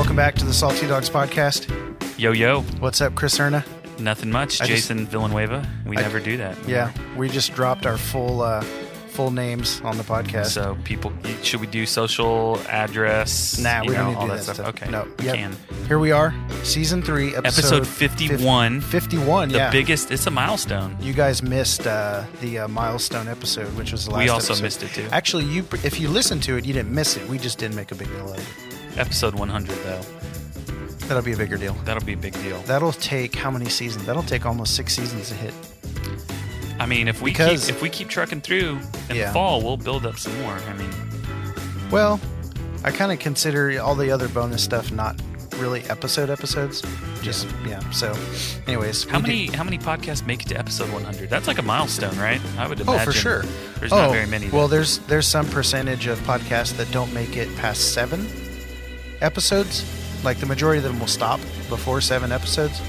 Welcome back to the Salty Dogs podcast. Yo yo, What's up, Chris Cerna? nothing much. I just- Jason Villanueva. We I- never do that. Yeah, we just dropped our full uh, full names on the podcast. So people, should we do social address? nah, we know, don't need to do that that stuff. stuff. Okay, no. we Yep. can. Here we are, season three, episode, Episode 51. 51, The yeah. biggest. It's a milestone. you guys missed uh, the uh, milestone episode, which was the last. We also episode. missed it, too. Actually, you if you listened to it, you didn't miss it. We just didn't make a big deal of it. Episode 100 though. That'll be a bigger deal. That'll be a big deal. That'll take how many seasons? That'll take almost six seasons to hit. I mean, if we Because- keep if we keep trucking through in Yeah. the fall, we'll build up some more. I mean, Well, I kind of consider all the other bonus stuff not really episode episodes. Just yeah. So, anyways, how we many did- how many podcasts make it to episode 100? That's like a milestone, right? I would Oh, imagine. for sure. There's oh, not very many. Well, there's there's some percentage of podcasts that don't make it past seven episodes. Like the majority of them will stop before seven episodes,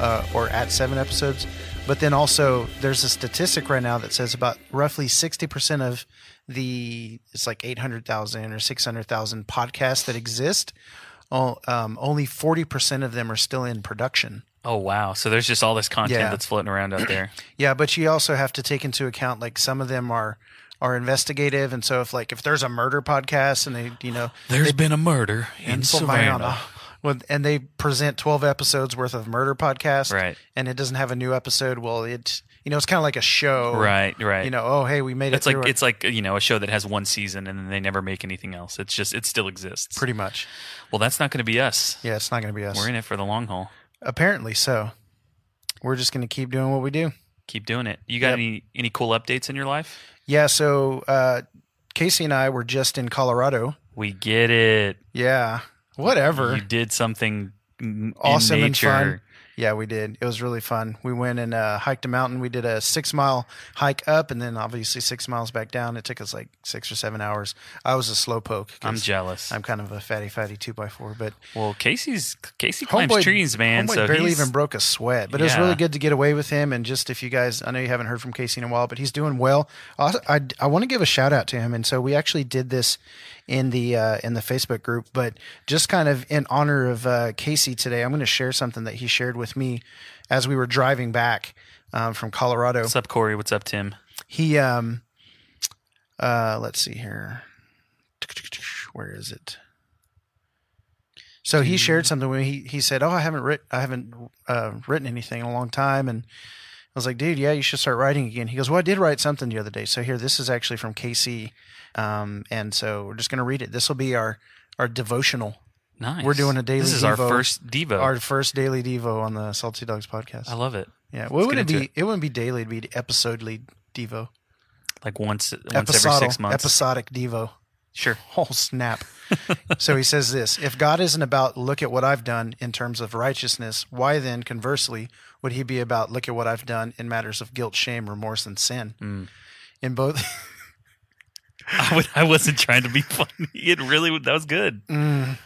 uh, or at seven episodes. But then also, there's a statistic right now that says about roughly sixty percent of the it's like eight hundred thousand or six hundred thousand podcasts that exist. Um, only forty percent of them are still in production. oh wow. So there's just all this content Yeah. that's floating around out there. Yeah, but you also have to take into account like some of them are are investigative, and so if like if there's a murder podcast and they you know There's been a murder in Savannah. well, and they present twelve episodes worth of murder podcast, Right. And it doesn't have a new episode. Well, it you know it's kind of like a show, Right, right. You know, oh hey, we made it it's like it's like you know a show that has one season and then they never make anything else. It's just it still exists. pretty much. well, that's not going to be us. Yeah, it's not going to be us. We're in it for the long haul. Apparently, so we're just going to keep doing what we do. Keep doing it. You got Yep. any any cool updates in your life? Yeah. So uh, Casey and I were just in Colorado. We get it. Yeah. Whatever. You did something awesome and fun. Yeah, we did. It was really fun. We went and uh, hiked a mountain. We did a six mile hike up, and then obviously six miles back down. It took us like six or seven hours. I was a slow poke. I'm jealous. I'm kind of a fatty, fatty two by four, but well, Casey's Casey climbs Homeboy- trees, man. Homeboy so barely even broke a sweat, but it was really good to get away with him. And just if you guys, I know you haven't heard from Casey in a while, but he's doing well. I I, I want to give a shout out to him, and so we actually did this in the uh, in the Facebook group. But just kind of in honor of uh, Casey today, I'm going to share something that he shared with me as we were driving back um, from Colorado. What's up, Corey? What's up, Tim? He um, uh, let's see here, where is it? So he shared something when he he said, "Oh, I haven't writ I haven't uh, written anything in a long time," and I was like, "Dude, yeah, you should start writing again." He goes, "Well, I did write something the other day." So here, this is actually from Casey, um, and so we're just gonna read it. This will be our our devotional, Nice. We're doing a daily This is our first Devo. our first daily devo on the Salty Dogs podcast. I love it. yeah, well, it wouldn't be it. wouldn't be daily; it'd be episodely devo, Like once once every six months. episodic devo. sure. Oh, snap. so he says this If God isn't about look at what I've done in terms of righteousness, why then, conversely, would he be about look at what I've done in matters of guilt, shame, remorse, and sin? Mm. In both. I, would, I wasn't trying to be funny. It really that was good. Mm.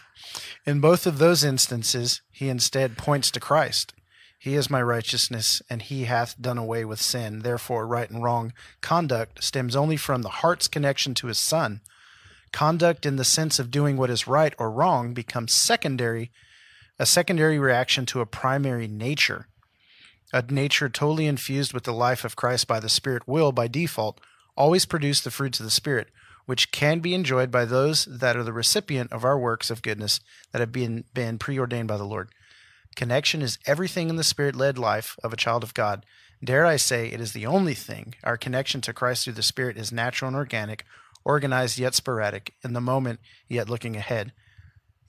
In both of those instances, he instead points to Christ. He is my righteousness, and he hath done away with sin. Therefore, right and wrong conduct stems only from the heart's connection to his Son. Conduct in the sense of doing what is right or wrong becomes secondary, a secondary reaction to a primary nature. A nature totally infused with the life of Christ by the Spirit will, by default, always produce the fruits of the Spirit, which can be enjoyed by those that are the recipient of our works of goodness that have been, been preordained by the Lord. Connection is everything in the Spirit led life of a child of God. Dare I say, it is the only thing. Our connection to Christ through the Spirit is natural and organic, organized yet sporadic, in the moment yet looking ahead.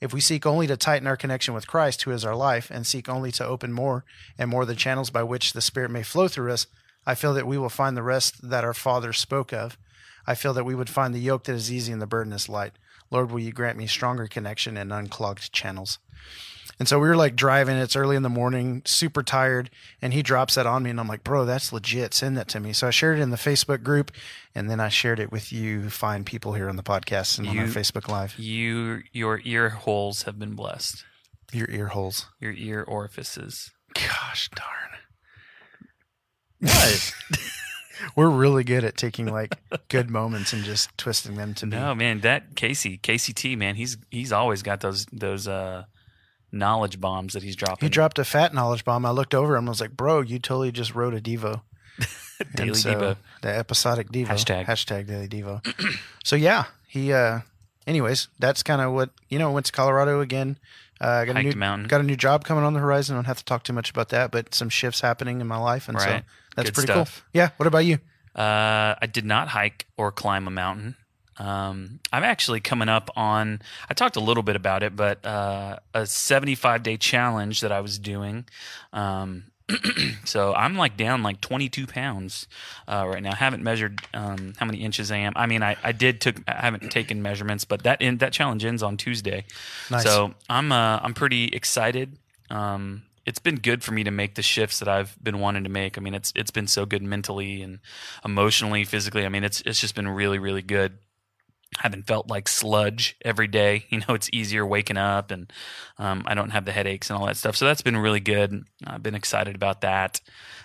If we seek only to tighten our connection with Christ, who is our life, and seek only to open more and more the channels by which the Spirit may flow through us, I feel that we will find the rest that our Father spoke of. I feel that we would find the yoke that is easy and the burden is light. Lord, will you grant me stronger connection and unclogged channels? And so we were like driving. It's early in the morning, super tired, and he drops that on me, and I'm like, "Bro, that's legit. Send that to me." So I shared it in the Facebook group, and then I shared it with you, fine people here on the podcast and on our Facebook Live. You your ear holes have been blessed. Your ear holes. Your ear orifices. Gosh darn. What? We're really good at taking like good moments and just twisting them to be. no, man, that Casey, Casey T, man, he's he's always got those those uh knowledge bombs that he's dropping. He dropped a fat knowledge bomb. I looked over him and was like, "Bro, you totally just wrote a Devo." Daily so, Devo. The episodic Devo. Hashtag. Hashtag Daily Devo. so yeah, he. uh Anyways, that's kind of what you know. Went to Colorado again. Uh, got a new mountain. got a new job coming on the horizon. Don't have to talk too much about that, but some shifts happening in my life, and so that's Good pretty stuff. cool. Yeah. What about you? Uh, I did not hike or climb a mountain. Um, I'm actually coming up on. I talked a little bit about it, but uh, a 75 day challenge that I was doing. Um, so I'm like down like 22 pounds uh, right now. haven't measured um, how many inches I am. I mean, I, I did took. I haven't taken measurements, but that in, that challenge ends on Tuesday. Nice. So I'm uh, I'm pretty excited. Um, it's been good for me to make the shifts that I've been wanting to make. I mean, it's it's been so good mentally and emotionally, physically. I mean, it's it's just been really really good. Haven't felt like sludge every day. You know, it's easier waking up, and um, I don't have the headaches and all that stuff. So that's been really good. I've been excited about that.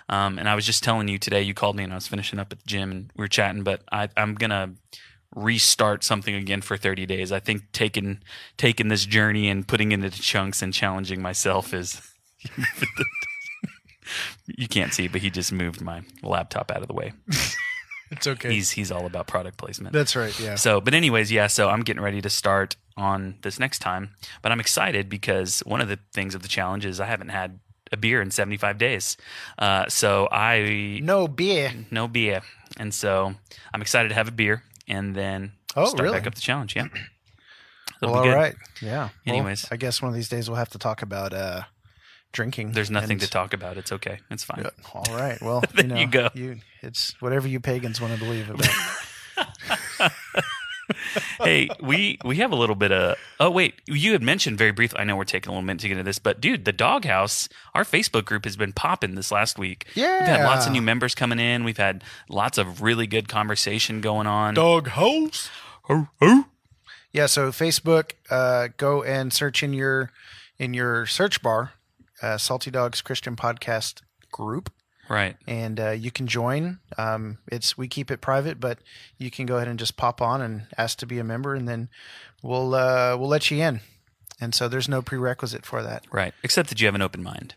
Um, and I was just telling you today. You called me, and I was finishing up at the gym, and we were chatting. But I, I'm gonna restart something again for 30 days. I think taking taking this journey and putting it into chunks and challenging myself is. you can't see, but he just moved my laptop out of the way. It's okay. He's he's all about product placement. that's right. Yeah. So, but anyways, yeah. So I'm getting ready to start on this next time, but I'm excited because one of the things of the challenge is I haven't had a beer in 75 days. Uh, so I No beer. no beer, and so I'm excited to have a beer and then Oh, start really? back up the challenge. Yeah. Well, all right. Yeah. Well, Anyways. I guess one of these days we'll have to talk about uh, drinking. There's nothing and- to talk about. It's okay. It's fine. Yeah, All right. Well, There you, know, you go. it's whatever you pagans want to believe about. hey, we we have a little bit of. Oh wait, you had mentioned very briefly. I know we're taking a little minute to get into this, but dude, the Doghouse, our Facebook group has been popping this last week. Yeah, we've had lots of new members coming in. We've had lots of really good conversation going on. Dog house. Oh, oh. Yeah. So Facebook, uh, go and search in your in your search bar, uh, Salty Dogs Christian Podcast group, Right. and uh, you can join. Um, it's we keep it private, but you can go ahead and just pop on and ask to be a member, and then we'll uh, we'll let you in. And so there's no prerequisite for that. Right. Except that you have an open mind.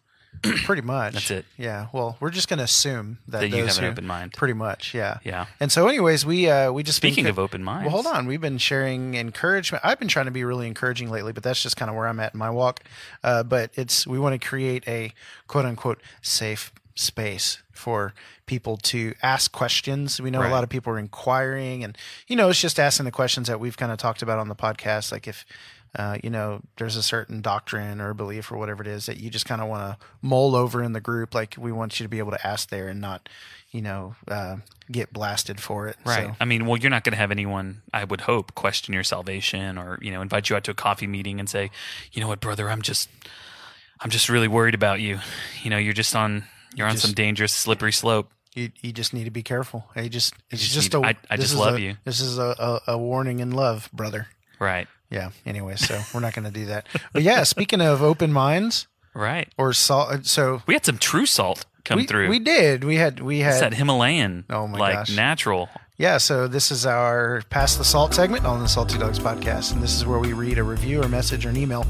Pretty much. That's it. Yeah. Well, we're just going to assume that, That you have an who- open mind. Pretty much. Yeah. Yeah. And so, anyways, we uh, we just been Speaking co- of open minds. Well, hold on. We've been sharing encouragement. I've been trying to be really encouraging lately, but that's just kind of where I'm at in my walk. Uh, but it's we want to create a quote unquote safe space for people to ask questions. We know Right. a lot of people are inquiring, and you know, it's just asking the questions that we've kind of talked about on the podcast, like if. Uh, you know, there's a certain doctrine or belief or whatever it is that you just kind of want to mull over in the group. Like we want you to be able to ask there and not, you know, uh, get blasted for it. Right. So, I mean, well, you're not going to have anyone, I would hope, question your salvation or, you know, invite you out to a coffee meeting and say, you know what, brother, I'm just, I'm just really worried about you. You know, you're just on, you're on some dangerous, slippery slope. you, you just need to be careful. You just it's just just, need- a I- I just love a- you. This is a, a, a warning in love, brother. Right. Yeah. Anyway, so we're not going to do that. But yeah, speaking of open minds Right. or salt, so We had some true salt come we, through. we did. We had we it's had that Himalayan, Oh my like gosh. natural. yeah. So this is our pass the salt segment on the Salty Dogs podcast, and this is where we read a review or message or an email,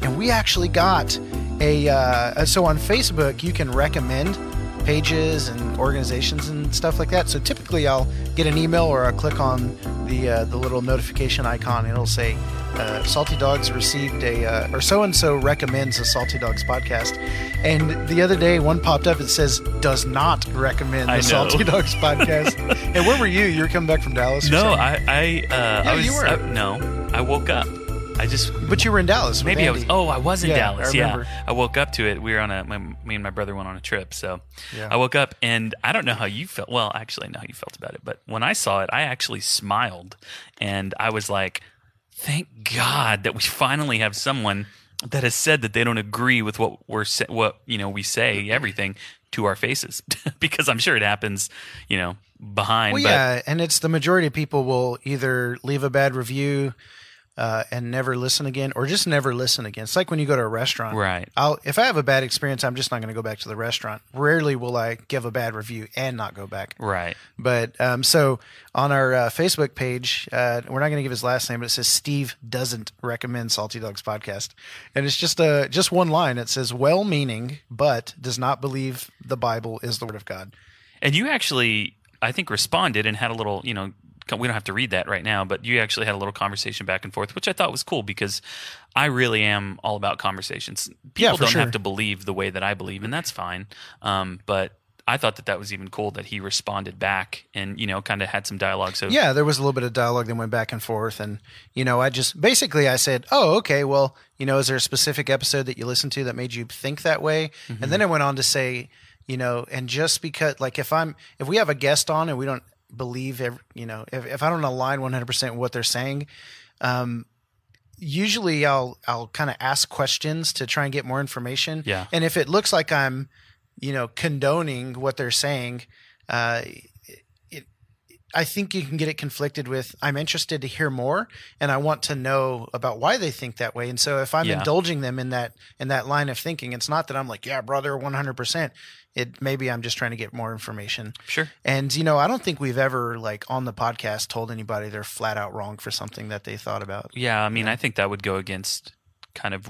and we actually got a uh, so on Facebook you can recommend pages and organizations and stuff like that. So typically, I'll get an email or I'll click on the uh, the little notification icon, and it'll say uh, "Salty Dogs received a uh, or so and so recommends a Salty Dogs podcast." And the other day, one popped up. It says "does not recommend the Salty Dogs podcast." and where were you? You were coming back from Dallas? or No, something? I, I, uh, Yeah, I was, you were. I- no, I woke up. I just but you were in Dallas. Maybe I was. Oh, I was in Yeah, Dallas. I yeah. I woke up to it. We were on a. My, me and my brother went on a trip, so Yeah. I woke up and I don't know how you felt. Well, actually, I know how you felt about it, but when I saw it, I actually smiled and I was like, "Thank God that we finally have someone that has said that they don't agree with what we're what you know we say mm-hmm. everything to our faces because I'm sure it happens, you know, behind. Well, yeah, and it's the majority of people will either leave a bad review uh, and never listen again, or just never listen again. It's like when you go to a restaurant. Right. I'll if I have a bad experience, I'm just not going to go back to the restaurant. Rarely will I give a bad review and not go back. Right. But um, so on our uh, Facebook page, uh, we're not going to give his last name, but it says Steve doesn't recommend Salty Dogs podcast, and it's just a just one line. It says well-meaning, but does not believe the Bible is the word of God. And you actually, I think, responded and had a little, you know, we don't have to read that right now, but you actually had a little conversation back and forth, which I thought was cool because I really am all about conversations. People Yeah, don't sure. have to believe the way that I believe, and that's fine. Um, but I thought that that was even cool that he responded back and you know kind of had some dialogue. So Yeah, there was a little bit of dialogue that went back and forth, and you know, I just basically I said, "Oh, okay, well, you know, is there a specific episode that you listened to that made you think that way?" And then I went on to say, you know, and just because, like, if I'm if we have a guest on and we don't believe, ev you know, if if I don't align 100 percent with what they're saying, um, usually I'll I'll kind of ask questions to try and get more information. Yeah. and if it looks like I'm, you know, condoning what they're saying, uh, I think you can get it conflicted with I'm interested to hear more and I want to know about why they think that way. And so if I'm Yeah. indulging them in that in that line of thinking, it's not that I'm like, yeah, brother, 100%. It maybe I'm just trying to get more information. sure. And you know, I don't think we've ever like on the podcast told anybody they're flat out wrong for something that they thought about. Yeah, I mean, I think that would go against kind of.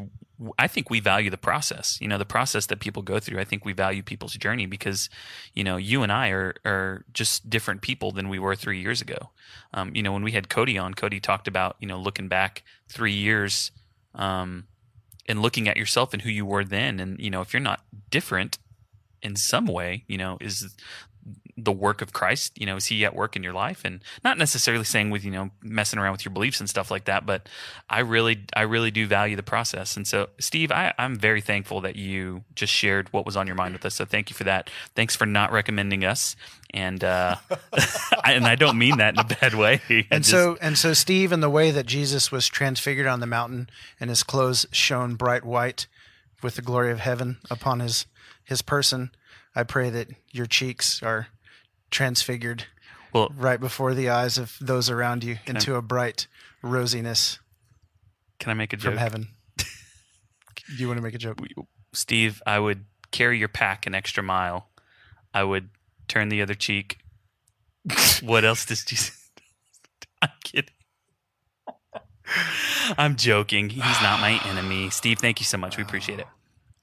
I think we value the process. You know, the process that people go through. I think we value people's journey because, you know, you and I are are just different people than we were three years ago. Um, you know, when we had Cody on, Cody talked about you know looking back three years, um, and looking at yourself and who you were then, and you know, if you're not different in some way, you know, is the work of Christ, you know, is he at work in your life? And not necessarily saying with, you know, messing around with your beliefs and stuff like that, but I really, I really do value the process. And so, Steve, I, I'm very thankful that you just shared what was on your mind with us. So thank you for that. Thanks for not recommending us. And, uh, and I don't mean that in a bad way. I And just- so and so Steve in the way that Jesus was transfigured on the mountain and his clothes shone bright white with the glory of heaven upon his his person, I pray that your cheeks are transfigured well, right before the eyes of those around you into a bright rosiness can I make a joke? from heaven. Do you want to make a joke? Steve, I would carry your pack an extra mile. I would turn the other cheek. what else does Jesus? I'm kidding. I'm joking. He's not my enemy. Steve, thank you so much. We appreciate it.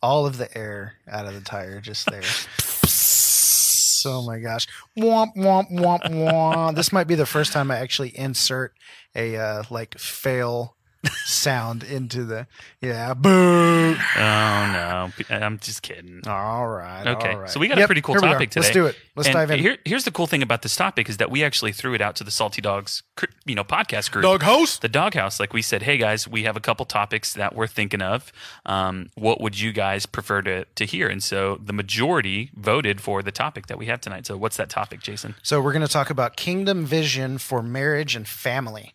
All of the air out of the tire just there. oh my gosh. Womp womp womp womp. this might be the first time I actually insert a uh, like fail sound into the yeah boo. Oh no, I'm just kidding. All right. Okay, all right. so we got a pretty cool here we are. topic Let's do it. Let's and dive in. Here, here's the cool thing about this topic is that we actually threw it out to the Salty Dogs, you know, podcast group. Dog host. the doghouse like we said hey guys we have a couple topics that we're thinking of um, what would you guys prefer to, to hear and so the majority voted for the topic that we have tonight so what's that topic jason So we're going to talk about kingdom vision for marriage and family.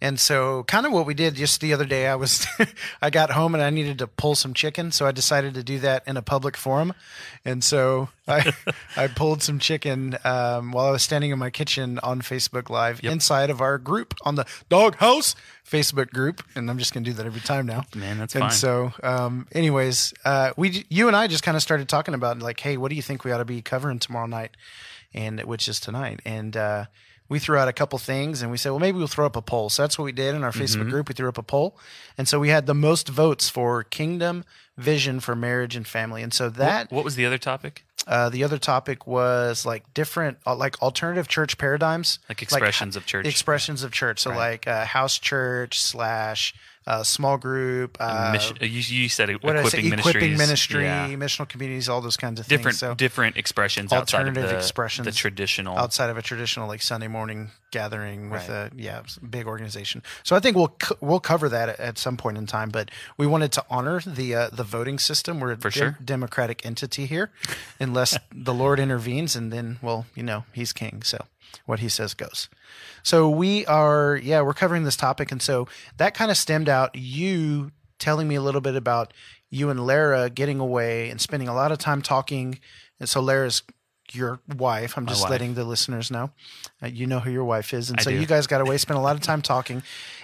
And so kind of what we did just the other day I was I got home and I needed to pull some chicken, so I decided to do that in a public forum. And so I I pulled some chicken um, while I was standing in my kitchen on Facebook live inside of our group on the Dog House Facebook group, and I'm just going to do that every time now. Man, that's and fine. so um, anyways, uh, we you and I just kind of started talking about like, hey, what do you think we ought to be covering tomorrow night? and which is tonight. And uh, we threw out a couple things, and we said, well, maybe we'll throw up a poll. So that's what we did in our Facebook Mm-hmm. group. We threw up a poll, and so we had the most votes for kingdom vision for marriage and family. And so that what was the other topic uh, the other topic was like different, uh, like alternative church paradigms, like expressions of church expressions of church. So like uh, house church slash uh, small group. Uh, Mission- you, you said what say? equipping Equipping ministries ministry, Yeah. missional communities, all those kinds of different things. So different expressions outside of Alternative the, expressions the traditional outside of a traditional like Sunday morning gathering with Right. a yeah big organization. So I think we'll we'll cover that at, at some point in time. But we wanted to honor the uh, the voting system. We're a dem- sure. democratic entity here, unless the Lord intervenes, and then well you know He's king, so what He says goes. So we are yeah we're covering this topic, and so that kind of stemmed out you telling me a little bit about you and Lara getting away and spending a lot of time talking. And so Lara's your wife. I'm just wife. letting the listeners know. Uh, you know who your wife is, and I so do. you guys got away, spent a lot of time talking,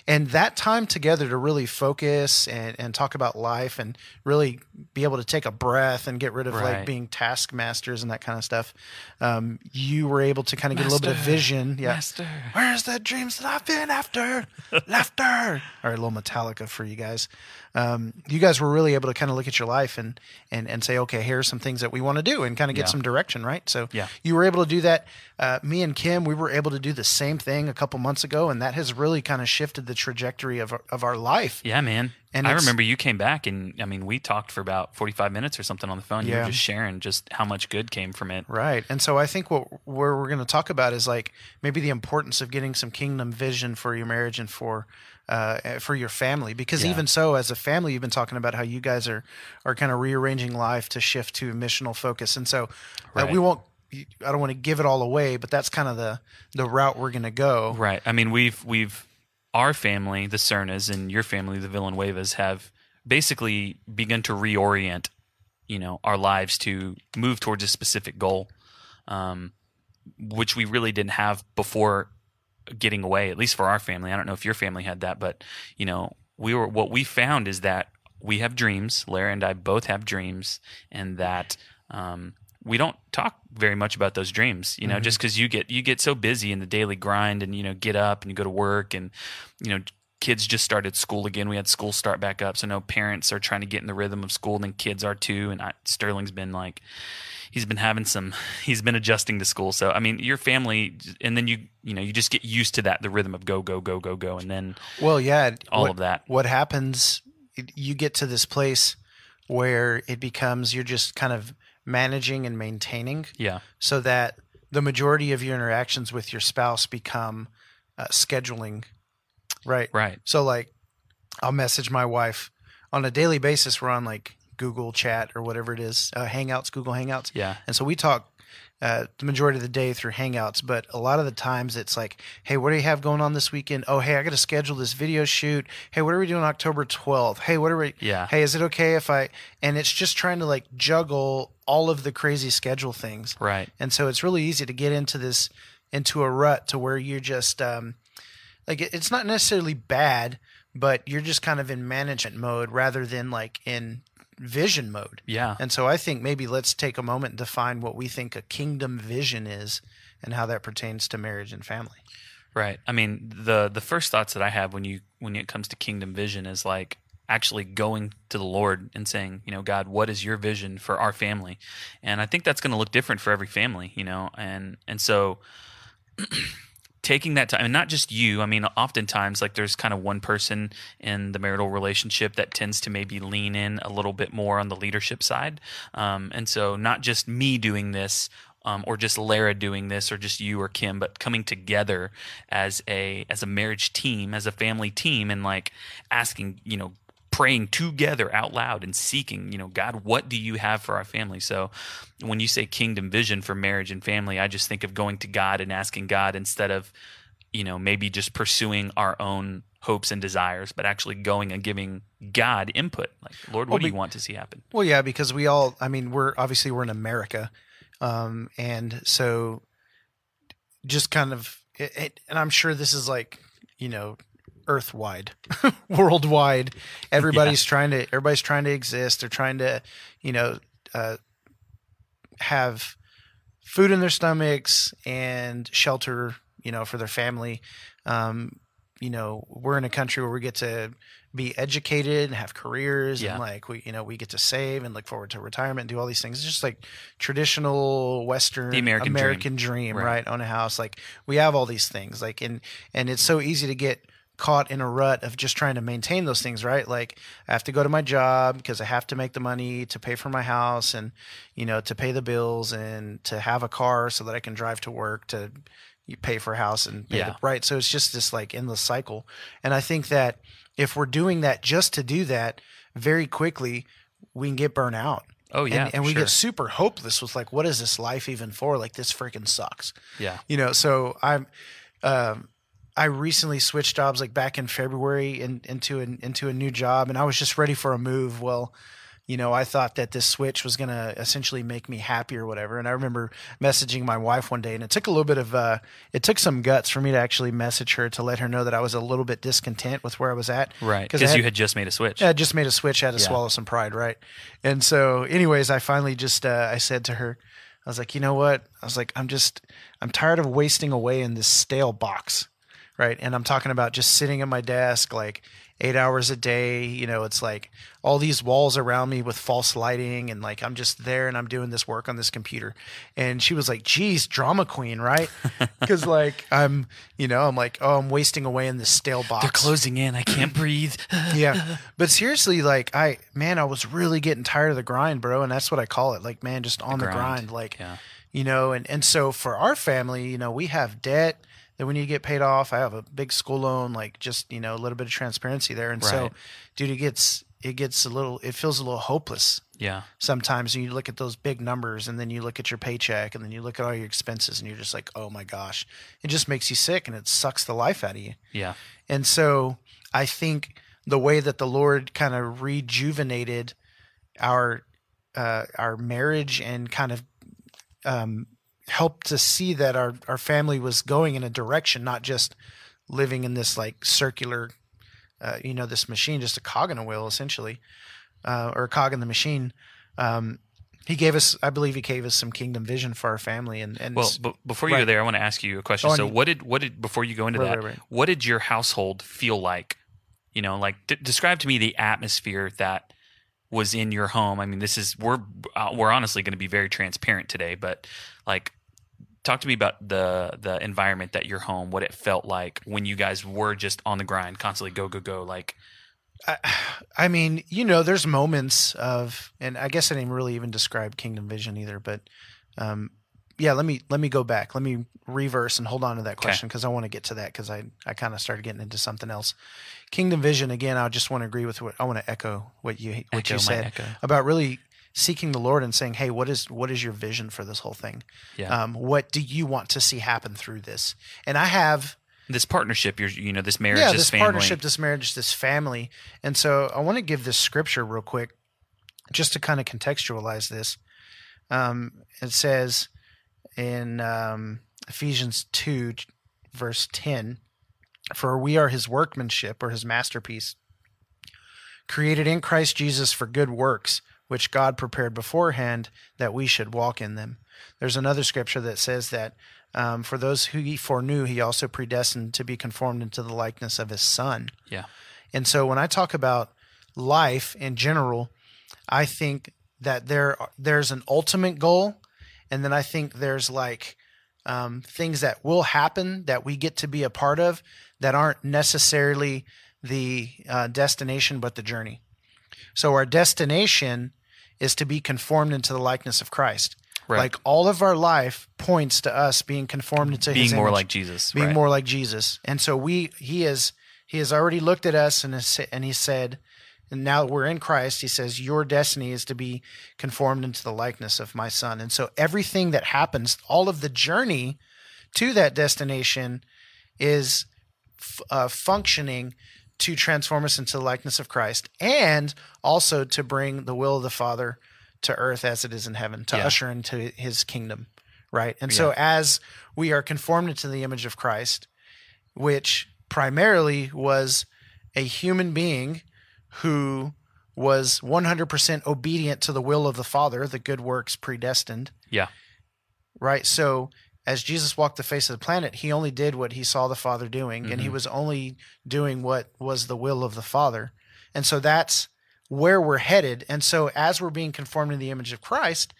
and that time together to really focus and and talk about life and really be able to take a breath and get rid of like being taskmasters and that kind of stuff. Um, you were able to kind of get a little bit of vision. Yeah. Master. Where's the dreams that I've been after? Laughter. All right, a little Metallica for you guys. Um, you guys were really able to kind of look at your life and and and say, okay, here's some things that we want to do, and kind of get Yeah. some direction, right? So Yeah. you were able to do that. Uh, me and Kim, we were able to do the same thing a couple months ago, and that has really kind of shifted the trajectory of our, of our life. Yeah, man. And I remember you came back and I mean we talked for about 45 minutes or something on the phone. You Yeah. were just sharing just how much good came from it. Right. And so I think what where we're going to talk about is like maybe the importance of getting some kingdom vision for your marriage and for uh, for your family. Because Yeah. even so, as a family, you've been talking about how you guys are are kind of rearranging life to shift to missional focus. And so uh, we won't. I don't want to give it all away, but that's kind of the the route we're going to go. Right. I mean, we've we've our family, the Cernas, and your family, the Villanuevas, have basically begun to reorient, you know, our lives to move towards a specific goal, um, which we really didn't have before getting away. At least for our family, I don't know if your family had that, but you know, we were what we found is that we have dreams. Lara and I both have dreams, and that. Um, we don't talk very much about those dreams, you know, mm-hmm. just because you get you get so busy in the daily grind, and you know, get up and you go to work, and you know, kids just started school again. We had school start back up, so no parents are trying to get in the rhythm of school, and then kids are too. And I, Sterling's been like, he's been having some, he's been adjusting to school. So I mean, your family, and then you you know, you just get used to that, the rhythm of go go go go go, and then Well, yeah. all what- of that. what happens you get to this place where it becomes you're just kind of managing and maintaining Yeah, so that the majority of your interactions with your spouse become uh, scheduling. Right. Right. so like i'll message my wife on a daily basis. We're on like google chat or whatever it is uh, hangouts google hangouts. Yeah, and so we talk uh, the majority of the day through Hangouts, but a lot of the times it's like, hey, what do you have going on this weekend? Oh, hey, I got to schedule this video shoot. Hey, what are we doing October 12th? Hey, what are we? Yeah. Hey, is it okay if I? And it's just trying to like juggle all of the crazy schedule things. right. And so it's really easy to get into this, into a rut to where you're just, um, like, it's not necessarily bad, but you're just kind of in management mode rather than like in vision mode. Yeah, And so I think maybe let's take a moment and define what we think a kingdom vision is and how that pertains to marriage and family. Right. I mean, the the first thoughts that I have when you when it comes to kingdom vision is like actually going to the Lord and saying, you know, God, what is your vision for our family? And I think that's going to look different for every family, you know. And and so taking that time and not just you i mean oftentimes like there's kind of one person in the marital relationship that tends to maybe lean in a little bit more on the leadership side. Um, and so not just me doing this um, or just Lara doing this, or just you or Kim, but coming together as a as a marriage team, as a family team, and like asking, you know, praying together out loud and seeking, you know, God, what do you have for our family? So when you say kingdom vision for marriage and family, I just think of going to God and asking God instead of, you know, maybe just pursuing our own hopes and desires, but actually going and giving God input. Like, Lord, what Well, do you be- want to see happen? Well, yeah, because we all, I mean, we're obviously we're in America. Um, and so just kind of, it, it, and I'm sure this is like, you know, earth wide, worldwide. Everybody's trying to, everybody's trying to exist. They're trying to, you know, uh, have food in their stomachs and shelter, you know, for their family. Um, you know, we're in a country where we get to be educated and have careers Yeah. and like we, you know, we get to save and look forward to retirement and do all these things. It's just like traditional Western The American dream. American dream, Right. right? Own a house. Like we have all these things like, and, and it's so easy to get caught in a rut of just trying to maintain those things, right? Like I have to go to my job because I have to make the money to pay for my house and, you know, to pay the bills and to have a car so that I can drive to work to you pay for a house and pay Yeah. the, right. So it's just this like endless cycle. And I think that if we're doing that just to do that very quickly, we can get burnt out. Oh yeah, and, and we sure. get super hopeless with like, what is this life even for? Like this freaking sucks yeah, you know so i'm um i recently switched jobs like back in february in, into an into a new job and i was just ready for a move well you know, I thought that this switch was going to essentially make me happy or whatever. And I remember messaging my wife one day, and it took a little bit of, uh, it took some guts for me to actually message her to let her know that I was a little bit discontent with where I was at. Right. Because you had just made a switch. I just made a switch, I had to Yeah. swallow some pride, right? And so, anyways, I finally just, uh, I said to her, I was like, you know what? I was like, I'm just, I'm tired of wasting away in this stale box, right? And I'm talking about just sitting at my desk like eight hours a day. You know, it's like all these walls around me with false lighting, and like I'm just there and I'm doing this work on this computer. And she was like, geez, drama queen, right? Because like I'm, you know, I'm like, oh, I'm wasting away in this stale box They're closing in. I can't breathe. yeah. But seriously, like I man, I was really getting tired of the grind, bro, and that's what I call it. Like, man, just on the grind. grind. Like Yeah. you know, and, and so for our family, you know, we have debt that we need to get paid off. I have a big school loan, like just, you know, a little bit of transparency there. And so dude, it gets it gets a little it feels a little hopeless Yeah. sometimes when you look at those big numbers and then you look at your paycheck and then you look at all your expenses and you're just like, oh my gosh. It just makes you sick and it sucks the life out of you. Yeah. And so I think the way that the Lord kind of rejuvenated our uh, our marriage and kind of um, helped to see that our our family was going in a direction, not just living in this like circular, uh, you know, this machine, just a cog in a wheel, essentially, uh, or a cog in the machine. Um, he gave us, I believe, he gave us some kingdom vision for our family, and and Well, but before you Right. go there, I want to ask you a question. On, So, what did what did before you go into Right, that? right. What did your household feel like? You know, like d- describe to me the atmosphere that was in your home. I mean, this is we're uh, we're honestly going to be very transparent today, but like talk to me about the the environment that your home, what it felt like when you guys were just on the grind, constantly go go go. Like, I, I mean, you know, there's moments of, and I guess I didn't really even describe Kingdom Vision either, but um, yeah, let me let me go back. Let me reverse and hold on to that question because I want to get to that because I I kind of started getting into something else. Kingdom Vision again. I just want to agree with what I want to echo what you what Echo you said about really seeking the Lord and saying, "Hey, what is what is your vision for this whole thing? yeah, Um, what do you want to see happen through this?" And I have this partnership, you're you know, this marriage, yeah, this, this family. partnership, this marriage, this family. And so I want to give this scripture real quick, just to kind of contextualize this. Um, it says in um, Ephesians two, verse ten, "For we are His workmanship, or His masterpiece, created in Christ Jesus for good works." Which God prepared beforehand that we should walk in them. There's another scripture that says that um, for those who he foreknew, he also predestined to be conformed into the likeness of his son. Yeah. And so when I talk about life in general, I think that there there's an ultimate goal, and then I think there's like um, things that will happen that we get to be a part of that aren't necessarily the uh, destination, but the journey. So our destination is to be conformed into the likeness of Christ. Right. Like all of our life points to us being conformed into being more image like Jesus, being right? more like Jesus. And so we he has he has already looked at us and has, and he said, and now that we're in Christ, he says your destiny is to be conformed into the likeness of my son. And so everything that happens, all of the journey to that destination is f- uh, functioning to transform us into the likeness of Christ and also to bring the will of the Father to earth as it is in heaven, to Yeah. usher into his kingdom. Right. And so as we are conformed into the image of Christ, which primarily was a human being who was 100% obedient to the will of the Father, the good works predestined, yeah, right? So as Jesus walked the face of the planet, he only did what he saw the Father doing, and he Mhm. was only doing what was the will of the Father. And so that's where we're headed. And so as we're being conformed to the image of Christ,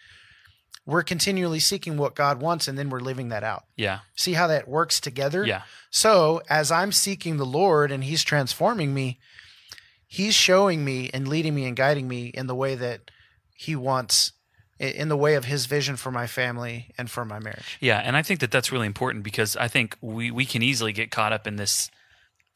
we're continually seeking what God wants, and then we're living that out. yeah, See how that works together? yeah, So as I'm seeking the Lord and He's transforming me, He's showing me and leading me and guiding me in the way that He wants, in the way of His vision for my family and for my marriage. yeah. And I think that that's really important because I think we we can easily get caught up in this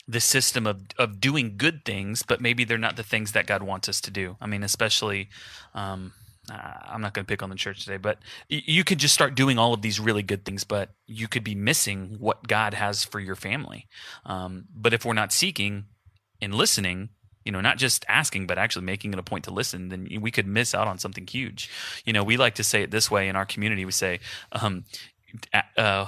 this system of of doing good things, but maybe they're not the things that God wants us to do. I mean, especially. Um, uh, I'm not going to pick on the church today, but you could just start doing all of these really good things, but you could be missing what God has for your family. Um, but if we're not seeking and listening, you know, not just asking, but actually making it a point to listen, then we could miss out on something huge. You know, we like to say it this way in our community. We say, um, uh,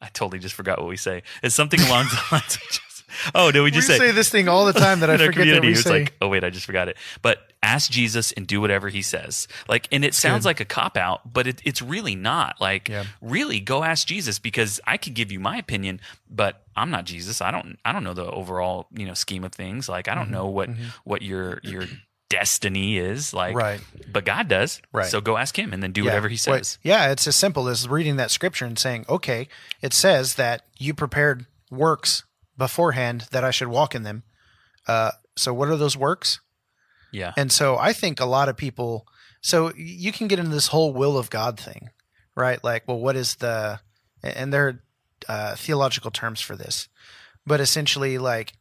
I totally just forgot what we say. It's something along the lines oh, did we just we say, say this thing all the time that I forget that community? we It's say. like, oh wait, I just forgot it. But ask Jesus and do whatever he says. Like, and it sounds good. like a cop out, but it, it's really not. Like, Yeah. really go ask Jesus because I could give you my opinion, but I'm not Jesus. I don't I don't know the overall, you know, scheme of things. Like I don't Mm-hmm. know what what your your destiny is like Right. but God does. Right. So go ask him and then do Yeah. whatever he Well, says. yeah, it's as simple as reading that scripture and saying, okay, it says that you prepared works beforehand that I should walk in them. Uh, so what are those works? Yeah. And so I think a lot of people, so you can get into this whole will of God thing, right? Like, well, what is the, and there are uh, theological terms for this, but essentially, like,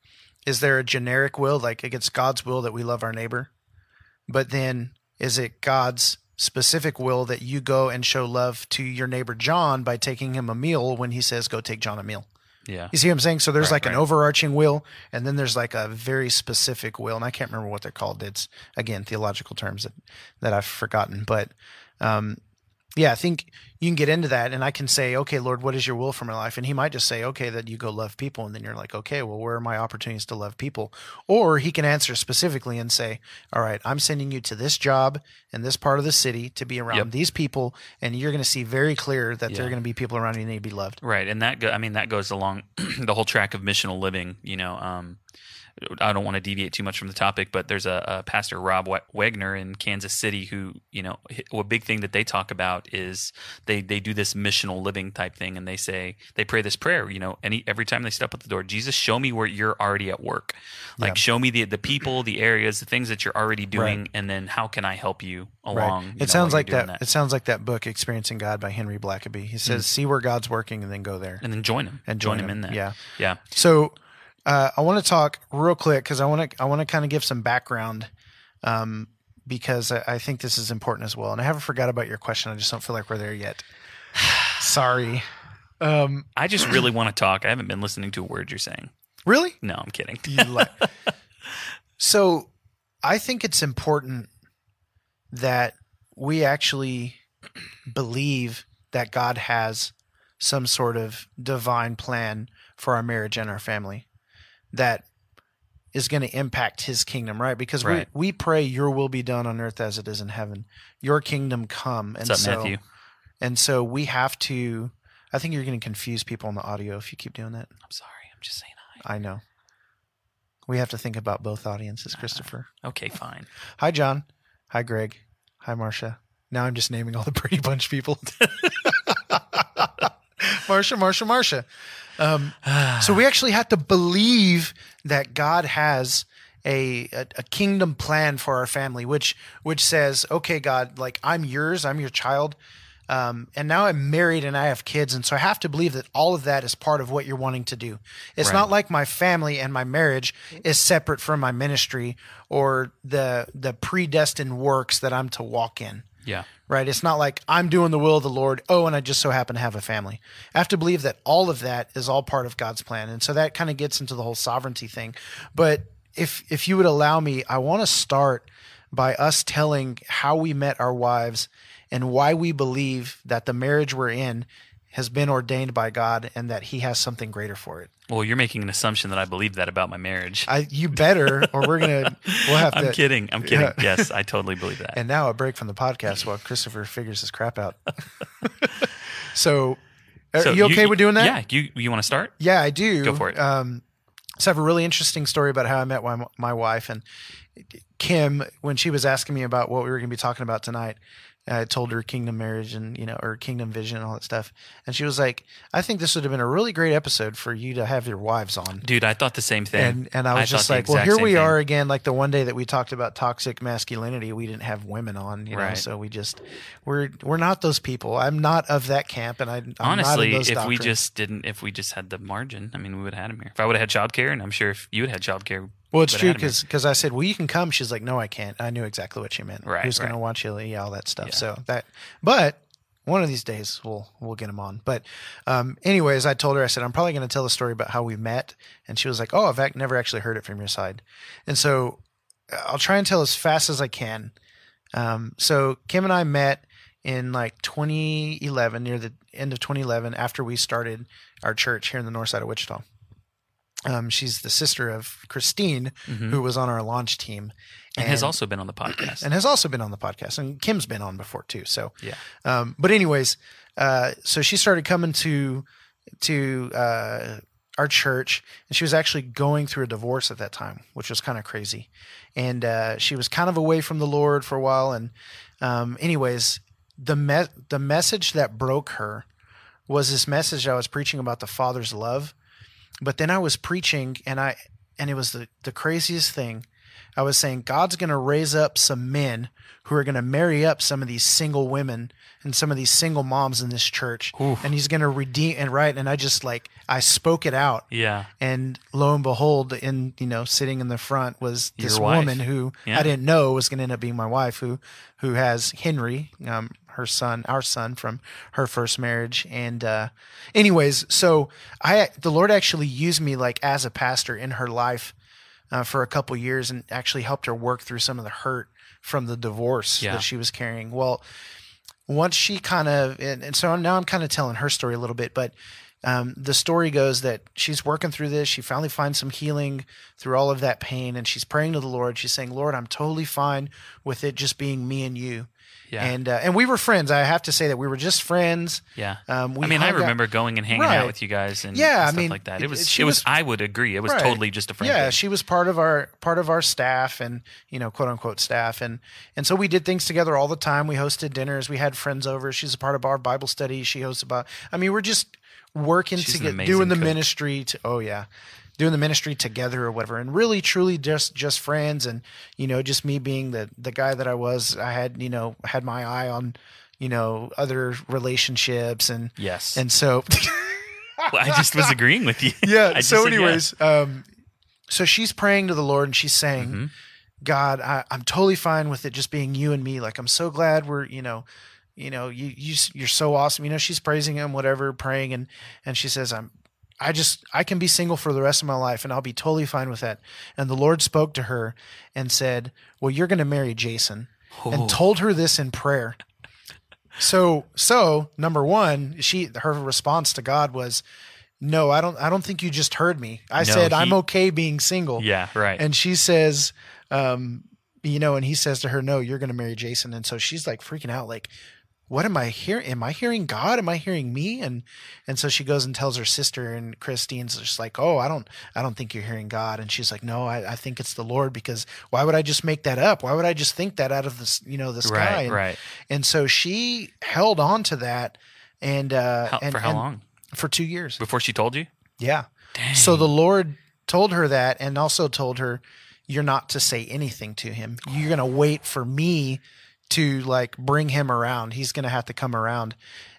is there a generic will, like against God's will that we love our neighbor? But then is it God's specific will that you go and show love to your neighbor John by taking him a meal when he says, go take John a meal? Yeah. You see what I'm saying? So there's Right, like an overarching will, and then there's like a very specific will, and I can't remember what they're called. It's again theological terms that that I've forgotten, but um, yeah, I think you can get into that, and I can say, okay, Lord, what is your will for my life? And He might just say, okay, that you go love people, and then you're like, okay, well, where are my opportunities to love people? Or He can answer specifically and say, all right, I'm sending you to this job in this part of the city to be around Yep. these people, and you're going to see very clear that there are going to be people around you that need to be loved. Right, and that go, I mean that goes along the whole track of missional living. You know, um, I don't want to deviate too much from the topic, but there's a, a pastor Rob Wegner in Kansas City who, you know, a big thing that they talk about is they they do this missional living type thing, and they say they pray this prayer. You know, any every time they step at the door, Jesus, show me where you're already at work. Like, Yeah. show me the the people, the areas, the things that you're already doing, and then how can I help you along? you know, It sounds like you're that, It sounds like that book, "Experiencing God" by Henry Blackaby. He mm. says, "See where God's working, and then go there." and then join him And join, join him him. in that. Yeah. yeah. So, uh, I want to talk real quick because I want to I want to kind of give some background, um, because I, I think this is important as well. And I haven't forgot about your question. I just don't feel like we're there yet. Sorry. Um, I just really want to talk. I haven't been listening to a word you're saying. really? No, I'm kidding. Like- so, I think it's important that we actually believe that God has some sort of divine plan for our marriage and our family that is going to impact his kingdom, right? Because Right. we, we pray your will be done on earth as it is in heaven. Your kingdom come. And What's so Matthew? and so we have to I think you're going to confuse people in the audio if you keep doing that. I'm sorry. I'm just saying hi. I know. We have to think about both audiences, uh, Christopher. Okay, fine. Hi, John. Hi, Greg. Hi, Marcia. Now I'm just naming all the Brady Bunch people. Marcia, Marcia, Marcia. Um, so we actually have to believe that God has a, a a kingdom plan for our family, which which says, okay, God, like I'm yours, I'm your child, um, and now I'm married and I have kids, and so I have to believe that all of that is part of what you're wanting to do. It's Right. not like my family and my marriage is separate from my ministry or the the predestined works that I'm to walk in yeah. right? It's not like I'm doing the will of the Lord. Oh, and I just so happen to have a family. I have to believe that all of that is all part of God's plan, and so that kind of gets into the whole sovereignty thing. But if if you would allow me, I want to start by us telling how we met our wives and why we believe that the marriage we're in has been ordained by God and that He has something greater for it. Well, you're making an assumption that I believe that about my marriage. I, you better, or we're gonna we'll have to I'm kidding. I'm kidding. Yeah. Yes, I totally believe that. And now a break from the podcast while Christopher figures his crap out. so, are So you okay with doing that? Yeah. You you want to start? Yeah, I do. Go for it. Um, so I have a really interesting story about how I met my, my wife and Kim when she was asking me about what we were going to be talking about tonight. I told her kingdom marriage and you know or kingdom vision and all that stuff, and she was like, "I think this would have been a really great episode for you to have your wives on." Dude, I thought the same thing. And and I was thought just like, well, here we thing. are again. Like the one day that we talked about toxic masculinity, we didn't have women on, you know. So we just we're we're not those people. I'm not of that camp, and I, I'm Honestly, not in those if we just didn't, if we just had the margin, I mean, we would have had him here. If I would have had childcare, and I'm sure if you had had childcare, Well, it's true here. because I said, "Well, you can come." She's like, "No, I can't." I knew exactly what she meant. Right, Who's going to watch you? Yeah, all that stuff. Yeah. So that, but one of these days we'll we'll get him on. But, um, anyways, I told her I said I'm probably going to tell the story about how we met, and she was like, "Oh, I've ac- never actually heard it from your side," and so I'll try and tell as fast as I can. Um, so Kim and I met in like 2011, near the end of 2011, after we started our church here in the north side of Wichita. Um, she's the sister of Christine, Mhm. who was on our launch team, and has also been on the podcast. and has also been on the podcast. And Kim's been on before too. So yeah. um, but anyways, uh, so she started coming to to uh, our church, and she was actually going through a divorce at that time, which was kind of crazy. And uh, she was kind of away from the Lord for a while. And um, anyways, the me- the message that broke her was this message I was preaching about the Father's love. But then I was preaching, and I and it was the the craziest thing. I was saying God's going to raise up some men who are going to marry up some of these single women and some of these single moms in this church, Oof. and He's going to redeem and right. And I just like I spoke it out, Yeah. and lo and behold, in you know sitting in the front was this woman who Yeah. I didn't know was going to end up being my wife, who who has Henry, um, her son, our son from her first marriage. And uh, anyways, so I the Lord actually used me like as a pastor in her life uh, for a couple years and actually helped her work through some of the hurt from the divorce Yeah. that she was carrying. Well, once she kind of and, and so now I'm kind of telling her story a little bit, but um, the story goes that she's working through this. She finally finds some healing through all of that pain, and she's praying to the Lord. She's saying, "Lord, I'm totally fine with it just being me and you." Yeah. And uh, and we were friends. I have to say that we were just friends. yeah. Um, we I mean, I hung out- remember going and hanging Right. out with you guys and Yeah, and I stuff mean, like that. it- was. she It was. was- I would agree. It was Right. totally just a friend. Yeah, thing. she was part of our part of our staff and you know quote unquote staff and and so we did things together all the time. We hosted dinners. We had friends over. She's a part of our Bible study. She hosts about. I mean, we're just working She's to get doing the cook. ministry. To, oh yeah, doing the ministry together or whatever. And really, truly, just just friends. And you know, just me being the the guy that I was. I had you know had my eye on you know other relationships and Yes. and so. Well, I just was agreeing with you. yeah. So, said yeah. anyways, um, so she's praying to the Lord and she's saying, Mhm. God, I, I'm totally fine with it just being you and me. Like, I'm so glad we're, you know, you know, you, you, you're so awesome. You know, she's praising him, whatever, praying. And, and she says, I'm, I just, I can be single for the rest of my life and I'll be totally fine with that. And the Lord spoke to her and said, well, you're going to marry Jason Oh. and told her this in prayer. So, so number one, she, her response to God was, no, I don't, I don't think you just heard me. I No, said, I'm okay being single. Yeah. Right. And she says, um, you know, and he says to her, "No, you're going to marry Jason." And so she's like freaking out, like, "What am I hearing? Am I hearing God? Am I hearing me?" And and so she goes and tells her sister, and Christine's just like, "Oh, I don't, I don't think you're hearing God." And she's like, "No, I, I think it's the Lord because why would I just make that up? Why would I just think that out of this, you know, the sky?" right. and, right. and so she held on to that, and uh, How, and, for how and- long? For two years. Before she told you? Yeah. Dang. So the Lord told her that and also told her, You're not to say anything to him. You're going to wait for me to like bring him around. He's going to have to come around.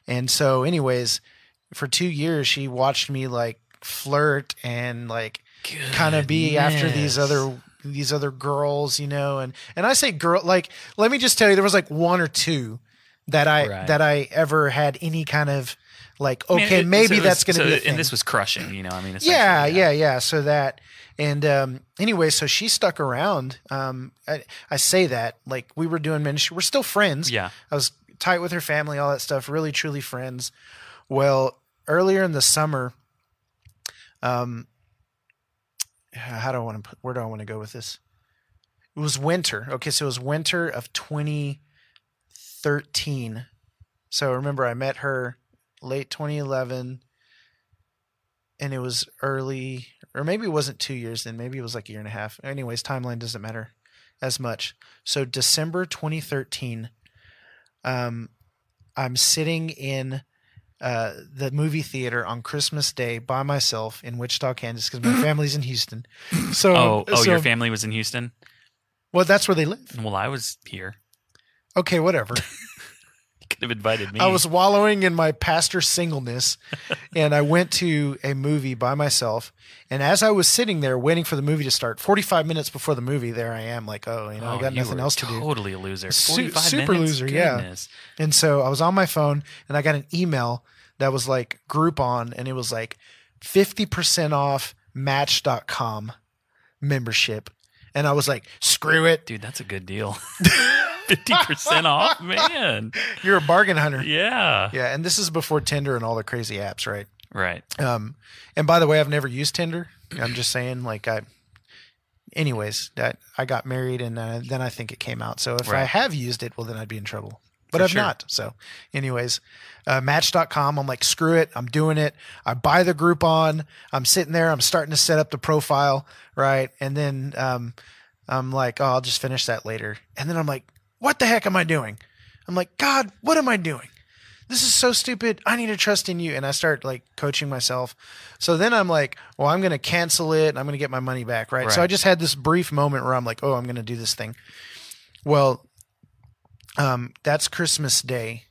And so, anyways, for two years, she watched me like flirt and like kind of be after these other these other girls, you know, and and I say girl like let me just tell you there was like one or two that I Right. that I ever had any kind of like I mean, okay it- maybe so that's going to so- be a thing. And this was crushing. You know. I mean. yeah, yeah, yeah. So that and um anyway, so she stuck around. Um I, I say that like we were doing ministry. We're still friends. Yeah. I was tight with her family, all that stuff, really truly friends. Well, earlier in the summer, um how do I want to put where do I want to go with this? It was winter. Okay, so it was winter of 2013. So remember I met her late 2011 and it was early or maybe it wasn't 2 years then, maybe it was like a year and a half. Anyways, timeline doesn't matter as much. So December 2013 um I'm sitting in uh, the movie theater on Christmas Day by myself in Wichita, Kansas, because my family's in Houston. So, Oh, oh, so- your family was in Houston. well, that's where they live. Well, I was here. Okay, whatever. Could have invited me. I was wallowing in my pastor singleness, and I went to a movie by myself. And as I was sitting there waiting for the movie to start, 45 minutes before the movie, there I am, like, oh, you know, Oh, I got nothing else to do. Totally a loser. Su- super minutes? loser, yeah. And so I was on my phone and I got an email that was like Groupon and it was like 50% off match.com membership. And I was like, screw it. Dude, that's a good deal. 50% off, man. You're a bargain hunter. Yeah. Yeah, and this is before Tinder and all the crazy apps, right? Right. Um, and by the way, I've never used Tinder. I'm just saying, like, I. Anyways, that I got married, and uh, then I think it came out. So if I have used it, well, then I'd be in trouble. But For I've sure. not. So, anyways, uh, Match.com. I'm like, screw it. I'm doing it. I buy the Groupon. I'm sitting there. I'm starting to set up the profile, right? And then um, I'm like, oh, I'll just finish that later. And then I'm like, what the heck am I doing? I'm like, God, what am I doing? This is so stupid. I need to trust in you. And I start like coaching myself. So then I'm like, well, I'm going to cancel it. I'm going to get my money back. Right? So I just had this brief moment where I'm like, oh, I'm going to do this thing. Well, um, that's Christmas Day.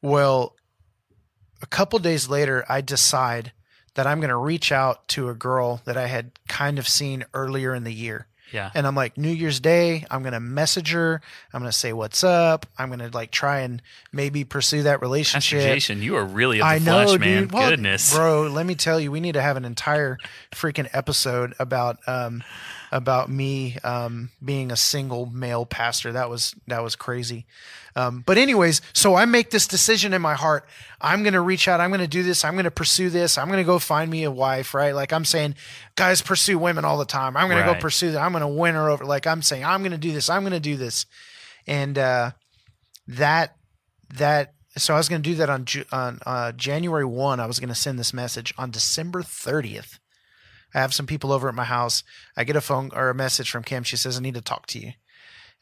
Well, a couple days later, I decide that I'm going to reach out to a girl that I had kind of seen earlier in the year. Yeah. And I'm like, New Year's Day, I'm going to message her. I'm going to say, what's up? I'm going to like try and maybe pursue that relationship. Pastor. Jason, you are really I know, flesh, man. dude. Well, Goodness. bro. Let me tell you, we need to have an entire freaking episode about um about me um being a single male pastor. That was that was crazy. Um, but anyways, so I make this decision in my heart. I'm gonna reach out. I'm gonna do this. I'm gonna pursue this. I'm gonna go find me a wife. Right? Like I'm saying, guys pursue women all the time. I'm gonna go pursue that. I'm gonna win her over. Like I'm saying, I'm gonna do this. I'm gonna do this. And uh, that that so I was going to do that on Ju- on uh, January one. I was going to send this message on December thirtieth. I have some people over at my house. I get a phone or a message from Kim. She says, "I need to talk to you,"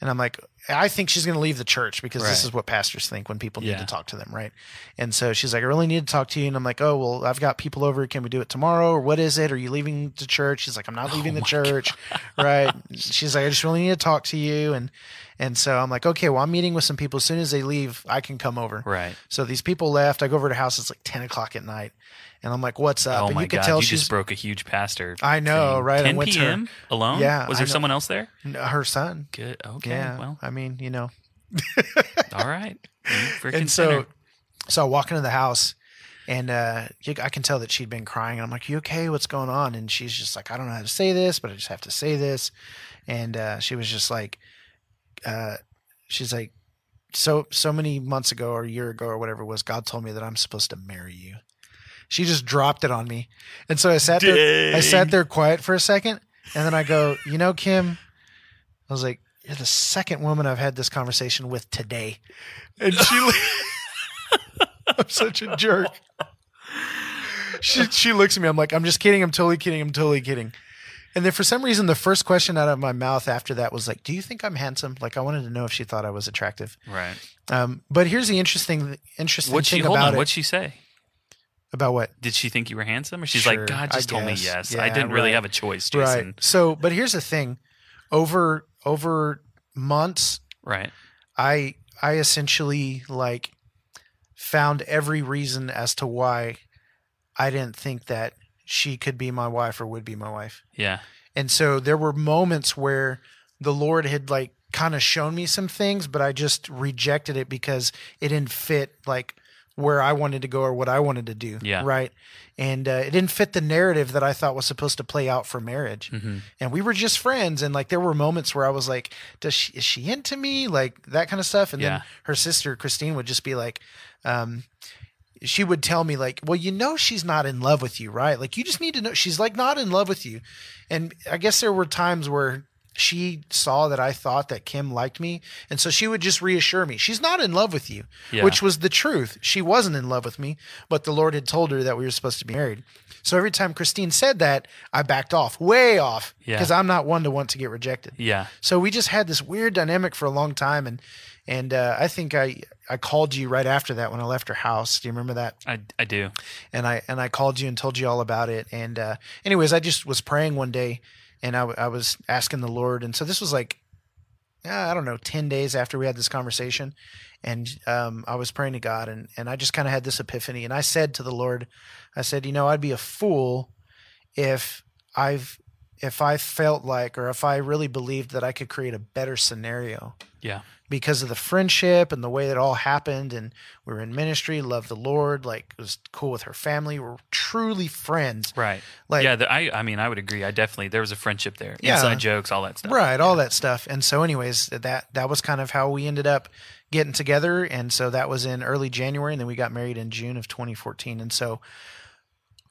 and I'm like, "I think she's going to leave the church because this is what pastors think when people need Yeah. to talk to them, right?" And so she's like, "I really need to talk to you," and I'm like, "Oh well, I've got people over. Can we do it tomorrow? Or what is it? Are you leaving the church?" She's like, "I'm not oh leaving the church," right? She's like, "I just really need to talk to you," and and so I'm like, "Okay, well, I'm meeting with some people. As soon as they leave, I can come over." Right. So these people left. I go over to the house. It's like ten o'clock at night, and I'm like, "What's up?" Oh and my you can God. tell you she's just broke a huge pastor. I know, thing. right? I 10 went to her- p.m. alone? Yeah, Was there someone else there? her son. Good. Okay. yeah. Well, I mean, you know. all right. And so, so I walk into the house, and uh, I can tell that she'd been crying. I'm like, "You okay? What's going on?" And she's just like, "I don't know how to say this, but I just have to say this." And uh, she was just like, uh, "She's like, so so many months ago or a year ago or whatever it was, God told me that I'm supposed to marry you." She just dropped it on me, and so I sat there. I sat there quiet for a second, and then I go, "You know, Kim," I was like, "You're the second woman I've had this conversation with today," and she. I'm such a jerk. She she looks at me. I'm like, I'm just kidding. I'm totally kidding. I'm totally kidding. And then for some reason, the first question out of my mouth after that was like, "Do you think I'm handsome?" Like I wanted to know if she thought I was attractive. Right. Um, but here's the interesting interesting What'd she thing hold about on? it. What'd she say? About what? Did she think you were handsome? Or she's Sure, like, God I just told me yes. Yeah, I didn't really right. have a choice, Jason. Right. So, but here's the thing: over over months, Right. I I essentially like found every reason as to why I didn't think that she could be my wife or would be my wife. Yeah. And so there were moments where the Lord had like kind of shown me some things, but I just rejected it because it didn't fit like where I wanted to go or what I wanted to do. Yeah. Right. And uh, it didn't fit the narrative that I thought was supposed to play out for marriage. hmm And we were just friends. And like there were moments where I was like, does she, is she into me? Like that kind of stuff. And Yeah. then her sister, Christine, would just be like, um, she would tell me like, well, you know, she's not in love with you, right? Like you just need to know she's like not in love with you. And I guess there were times where she saw that I thought that Kim liked me. And so she would just reassure me, she's not in love with you, Yeah. which was the truth. She wasn't in love with me, but the Lord had told her that we were supposed to be married. So every time Christine said that, I backed off, way off, Yeah. because I'm not one to want to get rejected. Yeah. So we just had this weird dynamic for a long time, and and uh, I think I I called you right after that when I left her house. Do you remember that? I, I do. And I and I called you and told you all about it. And uh, anyways, I just was praying one day, and I was asking the Lord, and so this was like I don't know ten days after we had this conversation, and um, I was praying to God, and and I just kind of had this epiphany, and I said to the Lord, I said, you know, I'd be a fool if I've if I felt like, or if I really believed that I could create a better scenario Yeah. because of the friendship and the way it all happened, and we were in ministry, loved the Lord, like was cool with her family, we're truly friends. Right. Like- yeah. The, I. I mean, I would agree. I definitely there was a friendship there. Yeah. Inside jokes, all that stuff. Right, all that stuff. And so anyways, that that was kind of how we ended up getting together and so that was in early January and then we got married in June of 2014. And so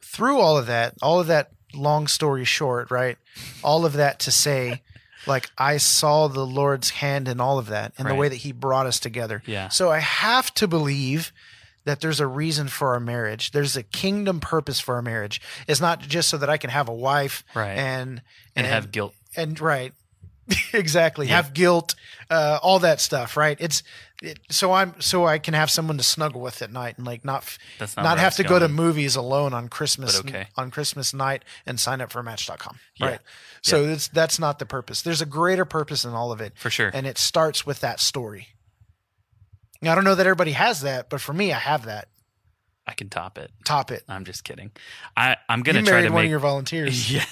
through all of that, all of that long story short, right? All of that to say like I saw the Lord's hand in all of that and the way that he brought us together. Yeah. So I have to believe that there's a reason for our marriage. There's a kingdom purpose for our marriage. It's not just so that I can have a wife Right. and And, have guilt. and right exactly Yeah. have guilt uh all that stuff right it's it, so i'm so i can have someone to snuggle with at night and like not not not, have to go to movies alone on christmas okay. on christmas night and sign up for match.com Yeah. right so it's that's not the purpose there's a greater purpose in all of it For sure. and it starts with that story Now, i don't know that everybody has that but for me i have that I can top it. top it I'm just kidding. I. I'm gonna try married to one make. of your volunteers yeah.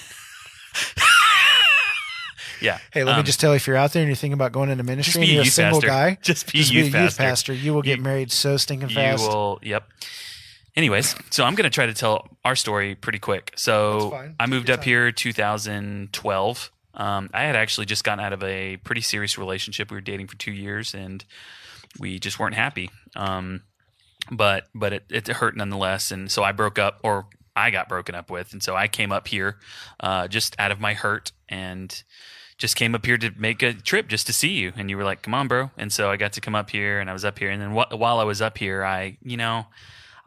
Yeah. Hey, let me Um, just tell you, if you're out there and you're thinking about going into ministry and you're a single pastor. guy, Just be a just youth be a youth pastor. pastor. You will get You- married so stinking fast. You will. Yep. Anyways, so I'm going to try to tell our story pretty quick. So I moved up time. here 2012. Um, I had actually just gotten out of a pretty serious relationship. We were dating for two years, and we just weren't happy. Um, but but it, it hurt nonetheless, and so I broke up, or I got broken up with, and so I came up here uh, just out of my hurt and just came up here to make a trip just to see you. And you were like come on bro. And so i got to come up here and i was up here. And then wh- while i was up here i you know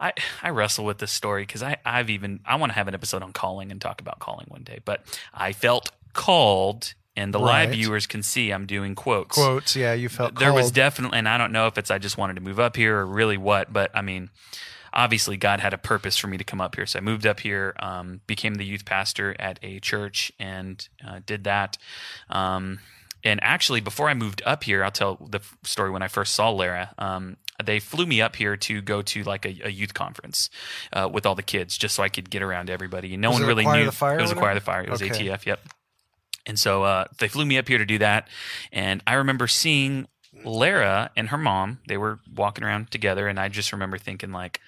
i i wrestle with this story because i i've even i want to have an episode on calling and talk about calling one day. But i felt called and the live viewers can see i'm doing quotes. Quotes, yeah, you felt there was definitely and i don't know if it's i just wanted to move up here or really what but i mean obviously god had a purpose for me to come up here. So i moved up here um, became the youth pastor at a church and uh, did that. Um, and actually before i moved up here i'll tell the story when i first saw lara. Um, they flew me up here to go to like a, a youth conference uh, with all the kids just so i could get around everybody. And no Was one it really knew the Fire it was Acquire the Fire. It was Okay. atf yep. And so uh, they flew me up here to do that. And I remember seeing Lara and her mom. They were walking around together, and I just remember thinking like,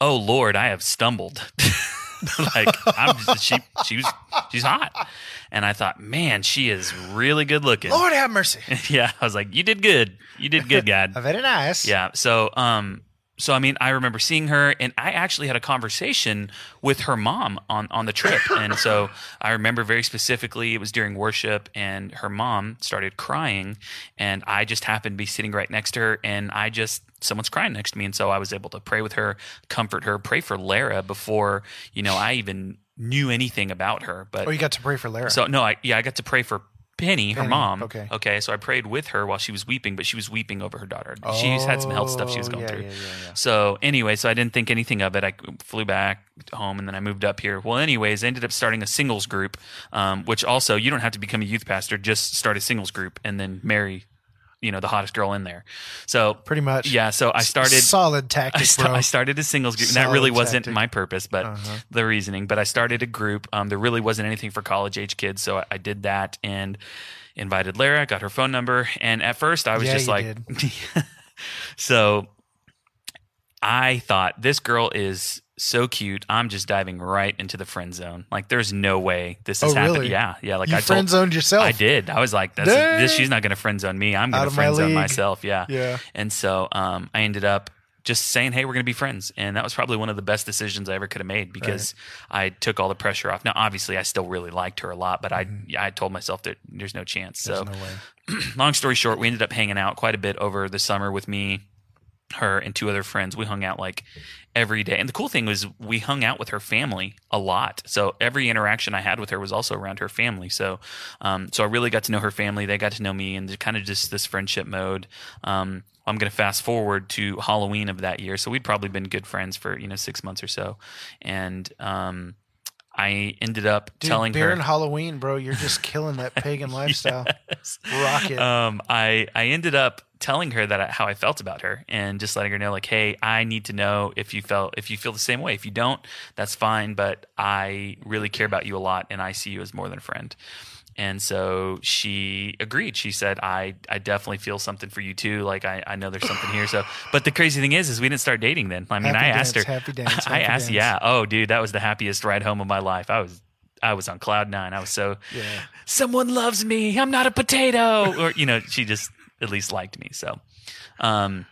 "Oh Lord, I have stumbled." like I'm just, she she was she's hot, and I thought, man, she is really good looking. Lord have mercy. yeah, I was like, you did good, you did good, God. Very nice. Yeah. So, um, so I mean, I remember seeing her, and I actually had a conversation with her mom on on the trip, and so I remember very specifically it was during worship, and her mom started crying, and I just happened to be sitting right next to her, and I just someone's crying next to me, and so I was able to pray with her, comfort her, pray for Lara before you know I even knew anything about her, but Oh, you got to pray for Lara. so no, I yeah, I got to pray for Penny, her mom. okay. Okay. So I prayed with her while she was weeping, but she was weeping over her daughter. She's had some health stuff she was Oh, going yeah, through. yeah, yeah, yeah. So anyway, so I didn't think anything of it. I flew back home and then I moved up here. Well, anyways, I ended up starting a singles group, um, which also you don't have to become a youth pastor. Just start a singles group and then marry, you know, the hottest girl in there. So Pretty much. yeah. So I started. Solid I, tactic, sta- bro. I started a singles group. and that really wasn't tactic. my purpose, but Uh-huh. the reasoning. But I started a group. Um, there really wasn't anything for college age kids, so I, I did that and invited Lara, got her phone number, and at first I was Yeah, just like, so I thought this girl is so cute. I'm just diving right into the friend zone. Like, there's no way this is Oh, happening. really? Yeah, yeah. Like you I friend told, zoned yourself. I did. I was like, that's this. She's not going to friend zone me. I'm going to of my friend zone myself. Yeah. Yeah. And so um, I ended up just saying, "Hey, we're going to be friends," and that was probably one of the best decisions I ever could have made because I took all the pressure off. Now, obviously, I still really liked her a lot, but I I told myself that there's no chance. Mm-hmm. There's so, no long story short, we ended up hanging out quite a bit over the summer with me, her, and two other friends. We hung out like every day, and the cool thing was we hung out with her family a lot. So every interaction I had with her was also around her family. So, um, so I really got to know her family. They got to know me, and kind of just this friendship mode. Um, I'm going to fast forward to Halloween of that year. So we'd probably been good friends for you know six months or so, and um, I ended up Dude, telling beer her and Halloween, bro. You're just killing that pagan lifestyle. Yes. Rock it. Um, I I ended up telling her that I, how I felt about her and just letting her know like, hey, I need to know if you felt if you feel the same way. If you don't, that's fine, but I really care about you a lot and I see you as more than a friend. And so she agreed. She said, I, I definitely feel something for you too. Like I, I know there's something here. So, but the crazy thing is, is we didn't start dating then. I mean, Happy I dance, asked her, happy dance, I asked, dance. yeah. Oh, dude, that was the happiest ride home of my life. I was, I was on cloud nine. I was so, Yeah. someone loves me. I'm not a potato. Or, you know, she just at least liked me. So, um,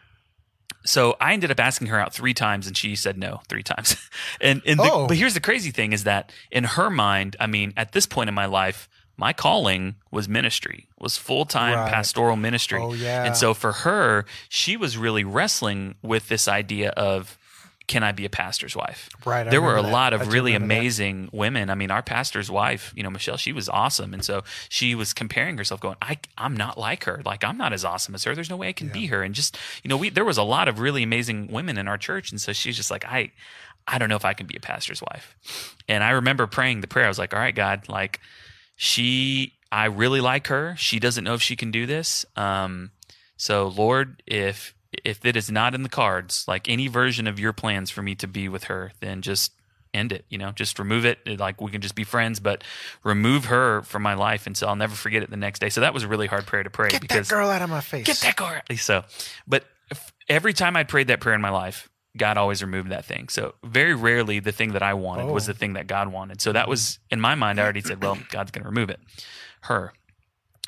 so I ended up asking her out three times, and she said no three times. and and the, Oh. but here's the crazy thing: is that in her mind, I mean, at this point in my life, my calling was ministry, was full time Right. pastoral ministry. Oh, yeah. And so for her, she was really wrestling with this idea of. Can I be a pastor's wife? Right, I there were a that. lot of do really remember that. amazing women. I mean, our pastor's wife, you know, Michelle, she was awesome. And so she was comparing herself, going, I, I'm not like her. Like, I'm not as awesome as her. There's no way I can be her. And just, you know, we, there was a lot of really amazing women in our church. And so she's just like, I, I don't know if I can be a pastor's wife. And I remember praying the prayer. I was like, all right, God, like, she, I really like her. She doesn't know if she can do this. Um, so Lord, if if it is not in the cards, like any version of your plans for me to be with her, then just end it. You know, just remove it. Like we can just be friends, but remove her from my life, and so I'll never forget it the next day. So that was a really hard prayer to pray Get because that girl out of my face. get that girl. So, but every time I prayed that prayer in my life, God always removed that thing. So very rarely the thing that I wanted was Oh. the thing that God wanted. So that was in my mind. I already said, well, God's going to remove it. Her.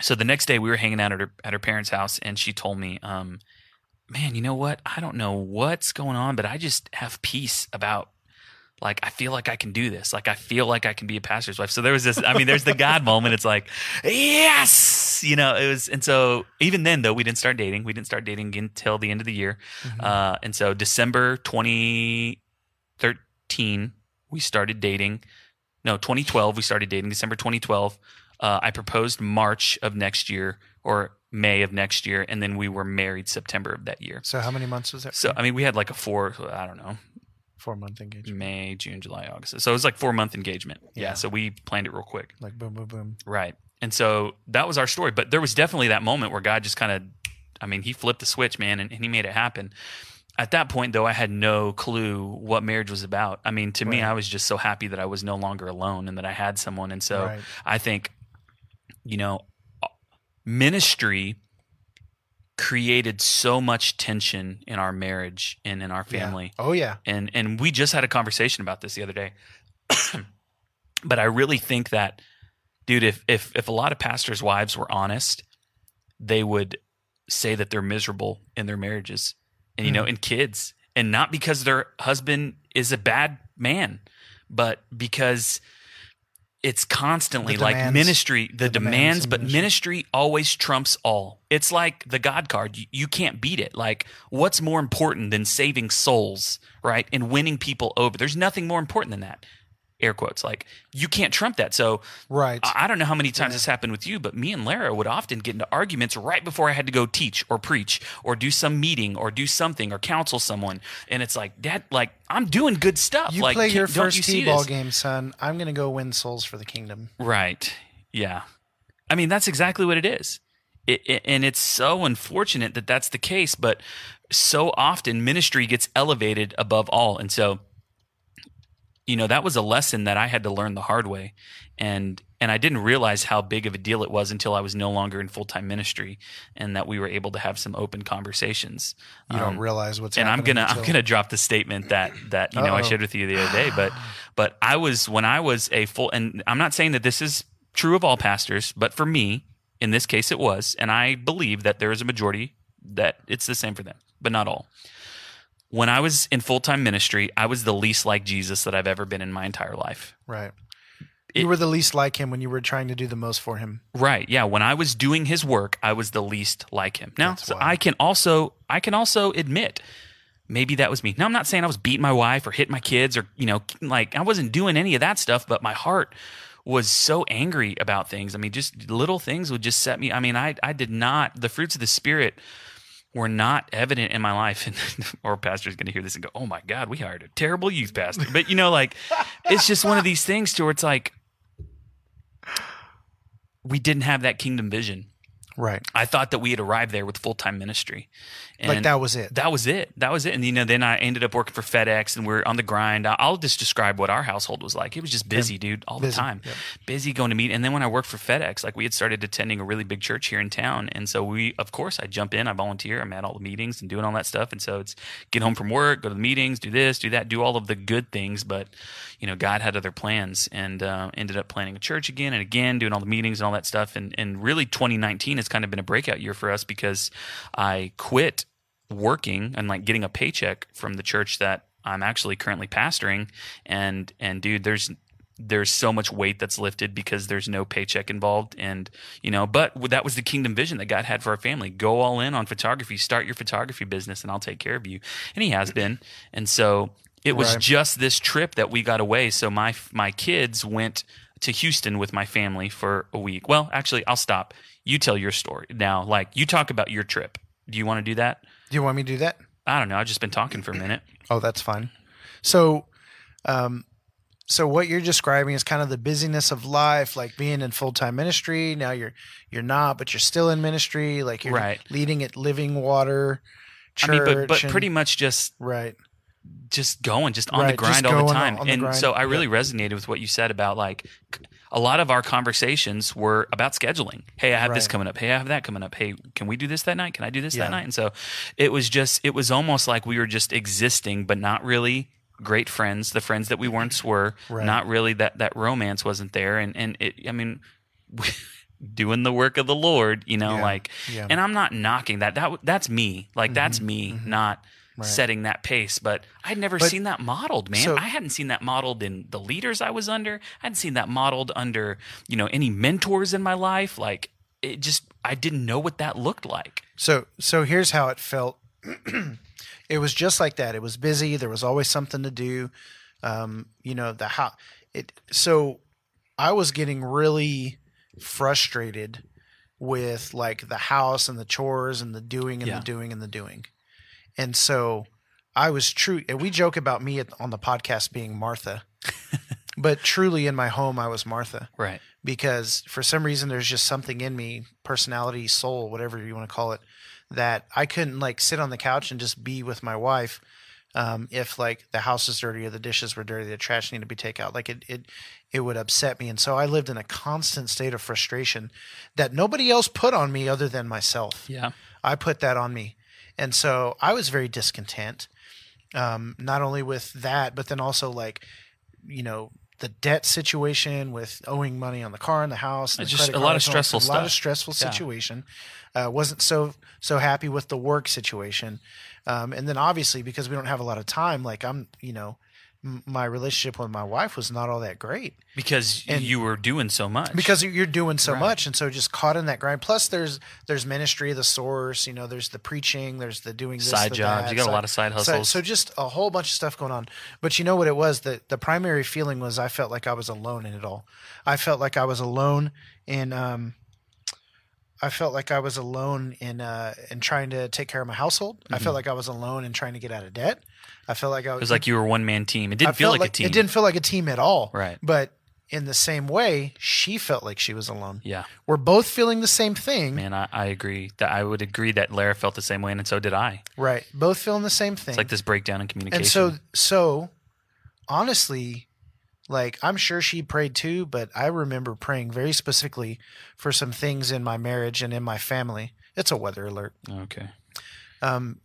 So the next day we were hanging out at her at her parents' house, and she told me, um, "Man, you know what? I don't know what's going on, but I just have peace about." Like I feel like I can do this. Like I feel like I can be a pastor's wife. So there was this. I mean, there's the God moment. It's like, yes, you know. It was, and so even then though, we didn't start dating. We didn't start dating until the end of the year. Uh, and so December 2013, we started dating. No, 2012, we started dating. December 2012, uh, I proposed March of next year or May of next year, and then we were married September of that year. So how many months was that? So I mean, we had like a four, I don't know, Four month engagement. May, June, July, August. So it was like four month engagement. Yeah. Yeah. So we planned it real quick. Like boom, boom, boom. Right. And so that was our story. But there was definitely that moment where God just kind of, I mean, he flipped the switch, man, and, and he made it happen. At that point, though, I had no clue what marriage was about. I mean, to me, I was just so happy that I was no longer alone and that I had someone. And so Right. I think, you know, ministry created so much tension in our marriage and in our Yeah. family Oh yeah. and and we just had a conversation about this the other day but i really think that dude if if if a lot of pastors wives were honest they would say that they're miserable in their marriages and you know Hmm. and kids and not because their husband is a bad man but because it's constantly The like demands- ministry the, the demands demands but ministry. ministry always trumps all. It's like the god card. You, you can't beat it. Like what's more important than saving souls right and winning people over? There's nothing more important than that air quotes like you can't trump that so Right. I don't know how many times this happened with you, but me and Lara would often get into arguments right before I had to go teach or preach or do some meeting or do something or counsel someone. And it's like, Dad, like I'm doing good stuff. you like, play your first you T-ball game, son. I'm gonna go win souls for the kingdom. Right. Yeah. I mean, that's exactly what it is. It, it- and it's so unfortunate that that's the case, but so often ministry gets elevated above all. And so, you know, that was a lesson that I had to learn the hard way. And and I didn't realize how big of a deal it was until I was no longer in full time ministry and that we were able to have some open conversations. You Um, don't realize what's and I'm gonna I'm gonna drop the statement that that you know I Uh-oh. shared with you the other day, but but I was when I was a full and I'm not saying that this is true of all pastors, but for me in this case it was, and I believe that there is a majority that it's the same for them, but not all. When I was in full time ministry, I was the least like Jesus that I've ever been in my entire life. right. It- you were the least like him when you were trying to do the most for him. Right. Yeah. When I was doing his work, I was the least like him. Now, so. I can also I can also admit maybe that was me. Now I'm not saying I was beating my wife or hitting my kids or you know like I wasn't doing any of that stuff, but my heart was so angry about things. I mean, just little things would just set me. I mean, I I did not the fruits of the spirit were not evident in my life. And our pastor's going to hear this and go, "Oh my God, we hired a terrible youth pastor." But you know, like it's just one of these things to where it's like we didn't have that kingdom vision. Right. I thought that we had arrived there with full time ministry. And like that was it. that was it. That was it. And you know, then I ended up working for FedEx, and we're on the grind. I'll just describe what our household was like. It was just busy, dude, all Busy, the time. yep. Busy going to meet. And then when I worked for FedEx, like we had started attending a really big church here in town, and so we, of course, I jump in, I volunteer, I'm at all the meetings and doing all that stuff. And so it's get home from work, go to the meetings, do this, do that, do all of the good things. But you know, God had other plans, and uh, ended up planning a church again and again, doing all the meetings and all that stuff. And and really, 2019 has kind of been a breakout year for us because I quit working and like getting a paycheck from the church that I'm actually currently pastoring. And and dude there's there's so much weight that's lifted because there's no paycheck involved. And you know but that was the kingdom vision that God had for our family. Go all in on photography. Start your photography business and I'll take care of you. And he has been. And so it was Right. just this trip that we got away. So my my kids went to Houston with my family for a week. Well actually I'll stop you tell your story now like you talk about your trip do you want to do that Do you want me to do that? I don't know. I've just been talking for a minute. Oh, that's fine. So, um, so what you're describing is kind of the busyness of life, like being in full time ministry. Now you're you're not, but you're still in ministry. Like you're Right. leading at Living Water I Church. mean, but but and- pretty much just right. just going, just on Right, the grind all the time. on the and grind. so I really resonated with what you said about like a lot of our conversations were about scheduling. Hey, I have this coming up. Hey, I have that coming up. Hey, can we do this that night? Can I do this Yeah. that night? And so it was just it was almost like we were just existing, but not really great friends. The friends that we once were, Right. not really that that romance wasn't there. And and it, I mean. doing the work of the lord you know Yeah. like Yeah. and i'm not knocking that that that's me like that's me not Mm-hmm. Right. setting that pace but i'd never But- seen that modeled man so- i hadn't seen that modeled in the leaders i was under i hadn't seen that modeled under you know any mentors in my life like it just i didn't know what that looked like So so here's how it felt. it was just like that. It was busy. There was always something to do. Um, you know the how it. So I was getting really frustrated with like the house and the chores and the doing and Yeah. the doing and the doing, and so I was true. And we joke about me at, on the podcast being Martha, but truly in my home I was Martha right because for some reason there's just something in me, personality, soul, whatever you want to call it, that I couldn't like sit on the couch and just be with my wife um, if like the house is dirty or the dishes were dirty, the trash needed to be taken out. Like it, it, it would upset me, and so I lived in a constant state of frustration that nobody else put on me other than myself. yeah I put that on me. And so I was very discontent, um, not only with that, but then also like, you know, the debt situation with owing money on the car and the house. And the just a lot of cards and all that stressful stuff. A lot of stressful Yeah. situation. Uh, wasn't so so happy with the work situation, um, and then obviously because we don't have a lot of time, like I'm, you know, my relationship with my wife was not all that great because And- you were doing so much because you're doing so Right. much and so just caught in that grind plus there's there's ministry the source you know there's the preaching there's the doing this, Side the jobs. that, You got a lot of side so- hustles. so, just a whole bunch of stuff going on but you know what it was the the primary feeling was i felt like i was alone in it all i felt like i was alone in um I felt like I was alone in uh, in trying to take care of my household. I felt like I was alone in trying to get out of debt. I felt like I Mm-hmm. it was like you were one-man team it didn't feel felt like, a team It didn't feel like a team at all. Right. But in the same way, she felt like she was alone. yeah We're both feeling the same thing. man I, I agree that i would agree that lara felt the same way and so did i Right. Both feeling the same thing. it's like this breakdown in communication and so so honestly, like I'm sure she prayed too, but I remember praying very specifically for some things in my marriage and in my family. It's a weather alert. okay Um,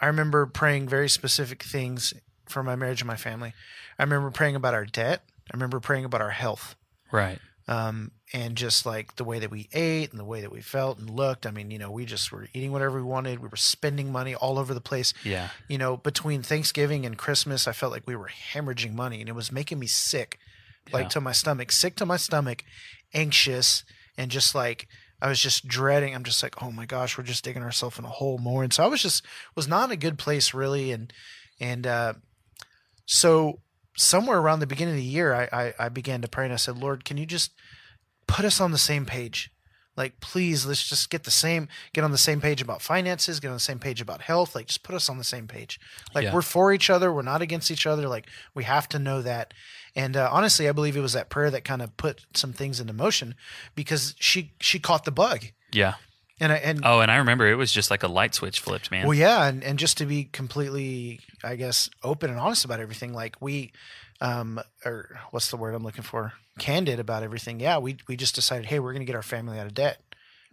I remember praying very specific things for my marriage and my family. I remember praying about our debt. I remember praying about our health. right um, and just like the way that we ate and the way that we felt and looked. I mean, you know, we just were eating whatever we wanted. We were spending money all over the place. yeah You know, between Thanksgiving and Christmas, I felt like we were hemorrhaging money, and it was making me sick, like Yeah. to my stomach, sick to my stomach, anxious, and just like I was just dreading. I'm just like, oh my gosh, we're just digging ourselves in a hole more. And so I was just was not in a good place really, and and uh, so somewhere around the beginning of the year, I, I I began to pray and I said, Lord, can you just put us on the same page? Like, please, let's just get the same, get on the same page about finances, get on the same page about health. Like, just put us on the same page. Like, Yeah. we're for each other, we're not against each other. Like, we have to know that. And uh, honestly, I believe it was that prayer that kind of put some things into motion because she she caught the bug. yeah And I, and Oh, and I remember it was just like a light switch flipped, man. Well, yeah, and, and just to be completely, I guess, open and honest about everything, like we, um, or what's the word I'm looking for? Candid about everything. Yeah, we we just decided, hey, we're going to get our family out of debt,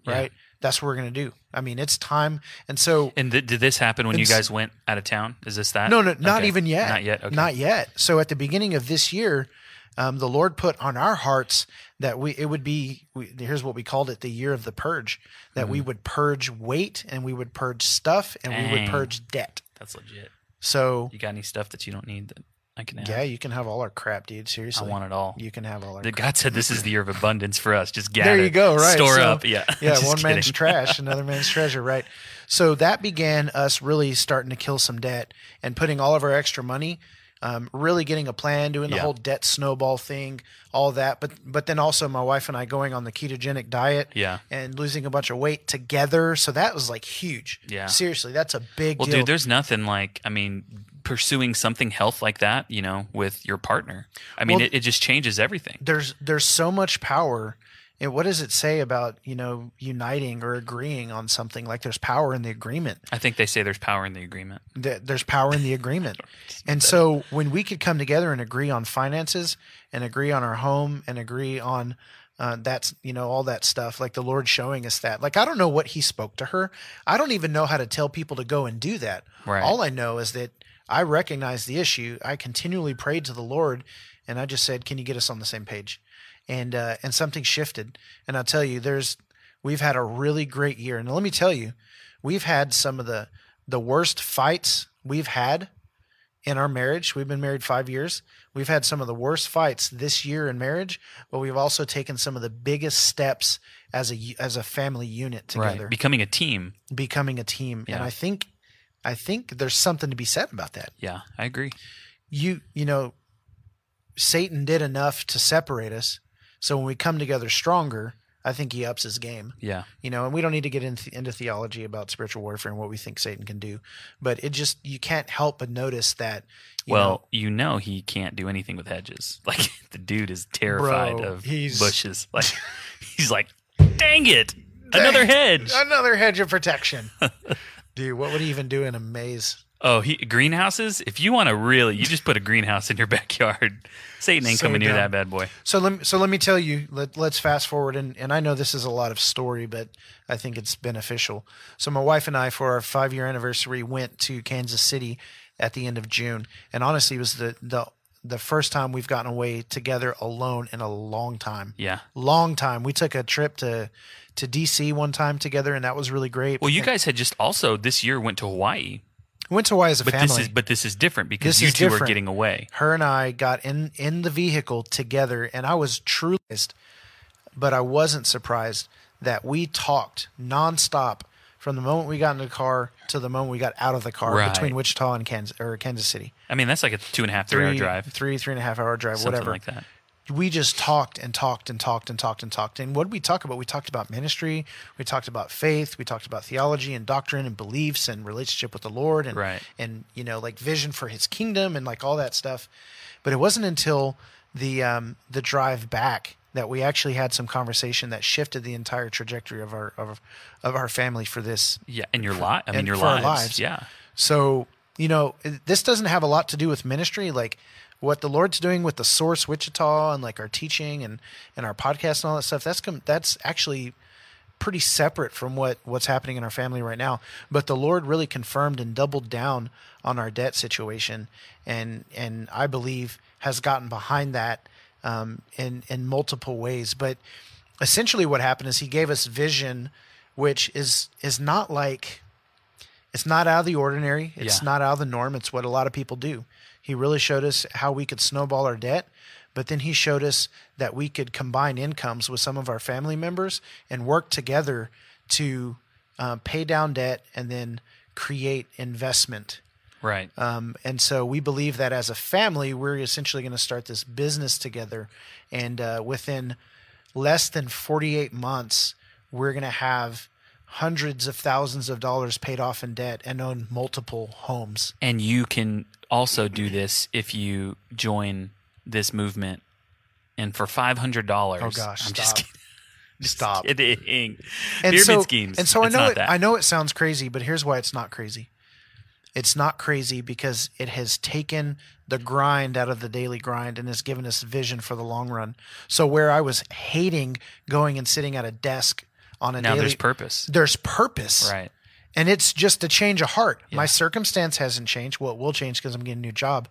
Yeah. right? That's what we're going to do. I mean, it's time, and so and th- did this happen when you guys went out of town? Is this that? no, no, not Okay. even yet, Not yet. Okay. not yet. So at the beginning of this year. Um, the Lord put on our hearts that we it would be we, here's what we called it the year of the purge that we would purge weight and we would purge stuff and we would. Purge debt. That's legit. So You got any stuff that you don't need that I can have? Yeah, you can have all our crap, dude. Seriously. I want it all. You can have all our. The crap. God said this is the year of abundance for us. Just gather. There you go, right, Store so- up. Yeah. Yeah, one man's trash, another man's treasure, right? So that began us really starting to kill some debt and putting all of our extra money, um, really getting a plan, doing the Yeah. whole debt snowball thing, all that. But but then also my wife and I going on the ketogenic diet, Yeah. and losing a bunch of weight together. So that was like huge. Yeah. seriously, that's a big deal. Well, deal. dude, there's nothing like, I mean, pursuing something health like that, you know, with your partner. I mean, Well- it, it just changes everything. there's there's so much power and what does it say about you know uniting or agreeing on something? Like there's power in the agreement. I think they say there's power in the agreement. That there's power in the agreement. And so when we could come together and agree on finances and agree on our home and agree on uh, that's you know all that stuff like the lord showing us that like i don't know what he spoke to her. I don't even know how to tell people to go and do that. Right. all i know is that i recognized the issue. I continually prayed to the lord and i just said can you get us on the same page and uh, and something shifted and i'll tell you there's we've had a really great year and let me tell you we've had some of the the worst fights we've had in our marriage. We've been married five years. We've had some of the worst fights this year in marriage, but we've also taken some of the biggest steps as a as a family unit together, Right. Becoming a team. becoming a team. And I think I think there's something to be said about that. Yeah, I agree. You you know, Satan did enough to separate us. So when we come together stronger, I think he ups his game Yeah. you know and we don't need to get into, into theology about spiritual warfare and what we think satan can do but it just you can't help but notice that you well, know, you know he can't do anything with hedges. Like the dude is terrified Bro, of he's- bushes. Like he's like, dang it, another hedge. another hedge of protection dude what would he even do in a maze Oh, he, greenhouses. If you want to really, you just put a greenhouse in your backyard. Satan ain't So coming near that bad boy. so let me, so let me tell you let, let's fast forward and, and i know this is a lot of story but i think it's beneficial so my wife and i for our five year anniversary went to kansas city at the end of june and honestly it was the the the first time we've gotten away together alone in a long time Yeah. long time. We took a trip to to DC one time together, and that was really great. Well, you guys had just also this year went to Hawaii, went to Hawaii as a but family. this is but this is different because This you two are getting away. Her and I got in in the vehicle together, and I was truly, but I wasn't surprised that we talked nonstop from the moment we got in the car to the moment we got out of the car Right. between Wichita and Kansas or Kansas City. I mean, that's like a two and a half, three, hour drive, three three and a half hour drive, something whatever. like that. We just talked and talked and talked and talked and talked. And what did we talk about? We talked about ministry. We talked about faith. We talked about theology and doctrine and beliefs and relationship with the Lord and Right. and you know like vision for His kingdom and like all that stuff. But it wasn't until the um, the drive back that we actually had some conversation that shifted the entire trajectory of our of, of our family for this Yeah, and your lot. I mean, your lives. lives. Yeah, so, you know, this doesn't have a lot to do with ministry. Like what the Lord's doing with the Source Wichita and like our teaching and, and our podcast and all that stuff, that's, com- that's actually pretty separate from what, what's happening in our family right now. But the Lord really confirmed and doubled down on our debt situation. And, and I believe has gotten behind that um, in, in multiple ways. But essentially what happened is he gave us vision, which is, is not like, it's not out of the ordinary. It's Yeah. not out of the norm. It's what a lot of people do. He really showed us how we could snowball our debt, but then he showed us that we could combine incomes with some of our family members and work together to uh, pay down debt and then create investment. right. Um, and so we believe that as a family, we're essentially going to start this business together. And uh, within less than 48 months, we're going to have hundreds of thousands of dollars paid off in debt and own multiple homes. and you can also do this if you join this movement. And for five hundred dollars, Oh, gosh, I'm just stop. kidding. Just Stop. kidding. And Pyramid so, schemes. And so I know it, that. I know it sounds crazy, but here's why it's not crazy. It's not crazy because it has taken the grind out of the daily grind and has given us vision for the long run. So where I was hating going and sitting at a desk on a now daily there's purpose. there's purpose. Right. And it's just a change of heart. My circumstance hasn't changed. Well, it will change because I'm getting a new job.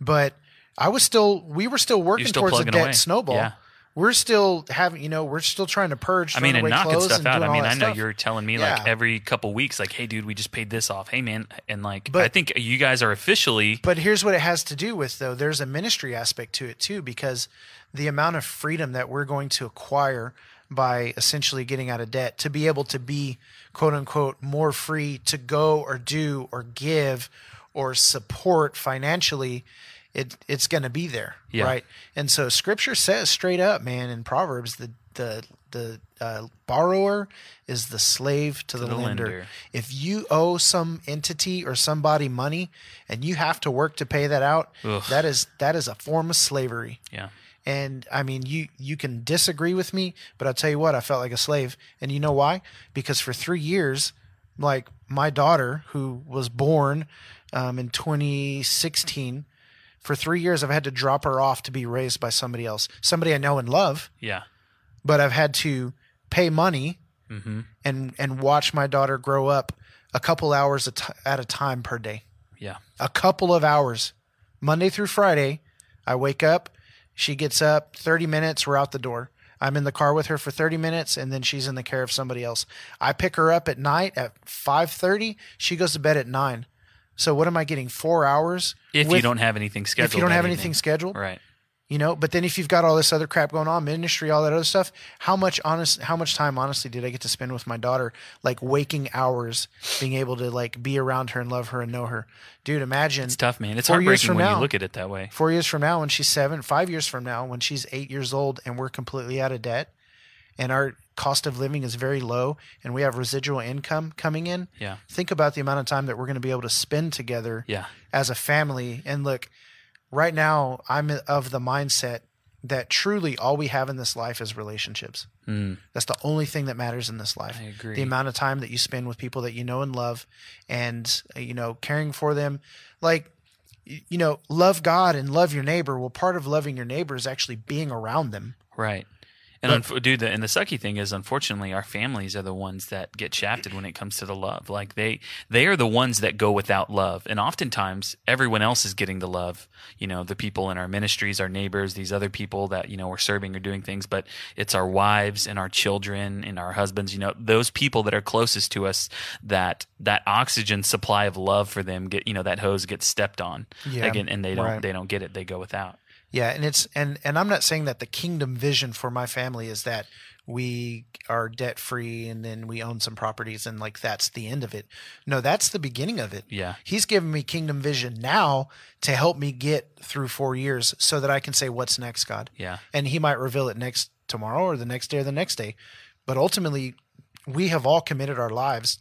But I was still, we were still working still towards a debt away. snowball. Yeah. We're still having, you know, we're still trying to purge. I mean, and knocking stuff and out. I mean, I know stuff. you're telling me Yeah. like every couple weeks, like, hey, dude, we just paid this off. Hey, man, and like, But- I think you guys are officially. But here's what it has to do with, though. There's a ministry aspect to it, too, because the amount of freedom that we're going to acquire by essentially getting out of debt to be able to be, quote unquote, more free to go or do or give or support financially, it, it's going to be there. Yeah. Right. And so scripture says straight up, man, in Proverbs, the, the, the uh, borrower is the slave to, the, the lender. lender. If you owe some entity or somebody money and you have to work to pay that out, Ugh. that is that is a form of slavery. Yeah. And I mean, you you can disagree with me, but I'll tell you what, I felt like a slave. And you know why? Because for three years, like my daughter, who was born um, in 2016, for three years, I've had to drop her off to be raised by somebody else, somebody I know and love, Yeah. but I've had to pay money Mm-hmm. and and watch my daughter grow up a couple hours at ti- at a time per day. Yeah. A couple of hours, Monday through Friday. I wake up, she gets up, 30 minutes, we're out the door. I'm in the car with her for 30 minutes and then she's in the care of somebody else. I pick her up at night at 5:30, she goes to bed at 9. So what am I getting 4 hours If you don't have anything scheduled. if you don't have evening. anything scheduled? Right. You know but then if you've got all this other crap going on ministry all that other stuff how much honest how much time honestly did i get to spend with my daughter like waking hours being able to like be around her and love her and know her dude imagine It's tough, man. It's Four years heartbreaking from when now- you look at it that way. four years from now when she's seven five years from now when she's eight years old and we're completely out of debt and our cost of living is very low and we have residual income coming in Yeah. think about the amount of time that we're going to be able to spend together Yeah. as a family. And look, right now, I'm of the mindset that truly all we have in this life is relationships. Mm. That's the only thing that matters in this life. I agree. The amount of time that you spend with people that you know and love and, uh, you know, caring for them. Like, you know, love God and love your neighbor. Well, part of loving your neighbor is actually being around them. Right. And unf- dude, the, and the sucky thing is, unfortunately, our families are the ones that get shafted when it comes to the love. Like they, they are the ones that go without love, and oftentimes everyone else is getting the love. You know, the people in our ministries, our neighbors, these other people that you know are serving or doing things. But it's our wives and our children and our husbands. You know, those people that are closest to us that that oxygen supply of love for them get you know that hose gets stepped on. Yeah, Again, and they don't right. they don't get it. They go without. Yeah, and it's and and I'm not saying that the kingdom vision for my family is that we are debt free and then we own some properties and like that's the end of it. No, that's the beginning of it. Yeah. He's given me kingdom vision now to help me get through 4 years so that I can say what's next, God. Yeah. And he might reveal it next tomorrow or the next day or the next day. But ultimately, we have all committed our lives.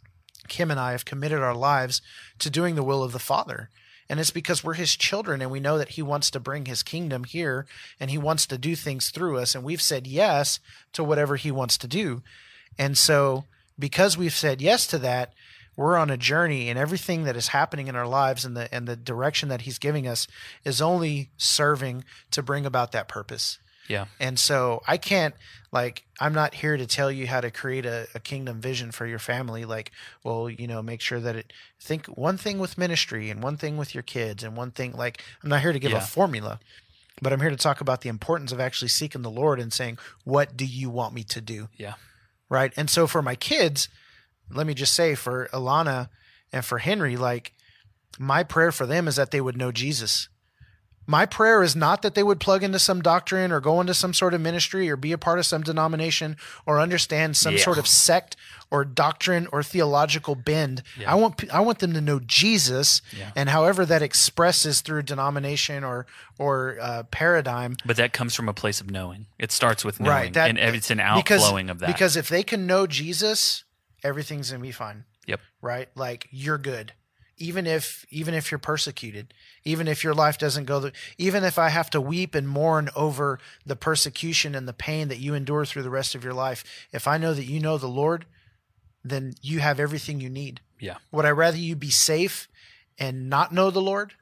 Kim and I have committed our lives to doing the will of the Father. And it's because we're his children and we know that he wants to bring his kingdom here and he wants to do things through us. And we've said yes to whatever he wants to do. And so, because we've said yes to that, we're on a journey and everything that is happening in our lives and the and the direction that he's giving us is only serving to bring about that purpose. Yeah. And so I can't like I'm not here to tell you how to create a, a kingdom vision for your family. Like, well, you know, make sure that it think one thing with ministry and one thing with your kids and one thing like I'm not here to give Yeah. a formula, but I'm here to talk about the importance of actually seeking the Lord and saying, What do you want me to do? Yeah. right? And so for my kids, let me just say for Alana and for Henry, like my prayer for them is that they would know Jesus. My prayer is not that they would plug into some doctrine or go into some sort of ministry or be a part of some denomination or understand some Yeah. sort of sect or doctrine or theological bend. Yeah. I want I want them to know Jesus Yeah. and however that expresses through denomination or or uh, paradigm But that comes from a place of knowing. It starts with knowing, Right, that- and it's an because- outflowing of that. Because if they can know Jesus, everything's gonna be fine. yep, right? Like you're good. Even if even if you're persecuted, even if your life doesn't go the, even if I have to weep and mourn over the persecution and the pain that you endure through the rest of your life, if I know that you know the Lord, then you have everything you need. Yeah. Would I rather you be safe and not know the Lord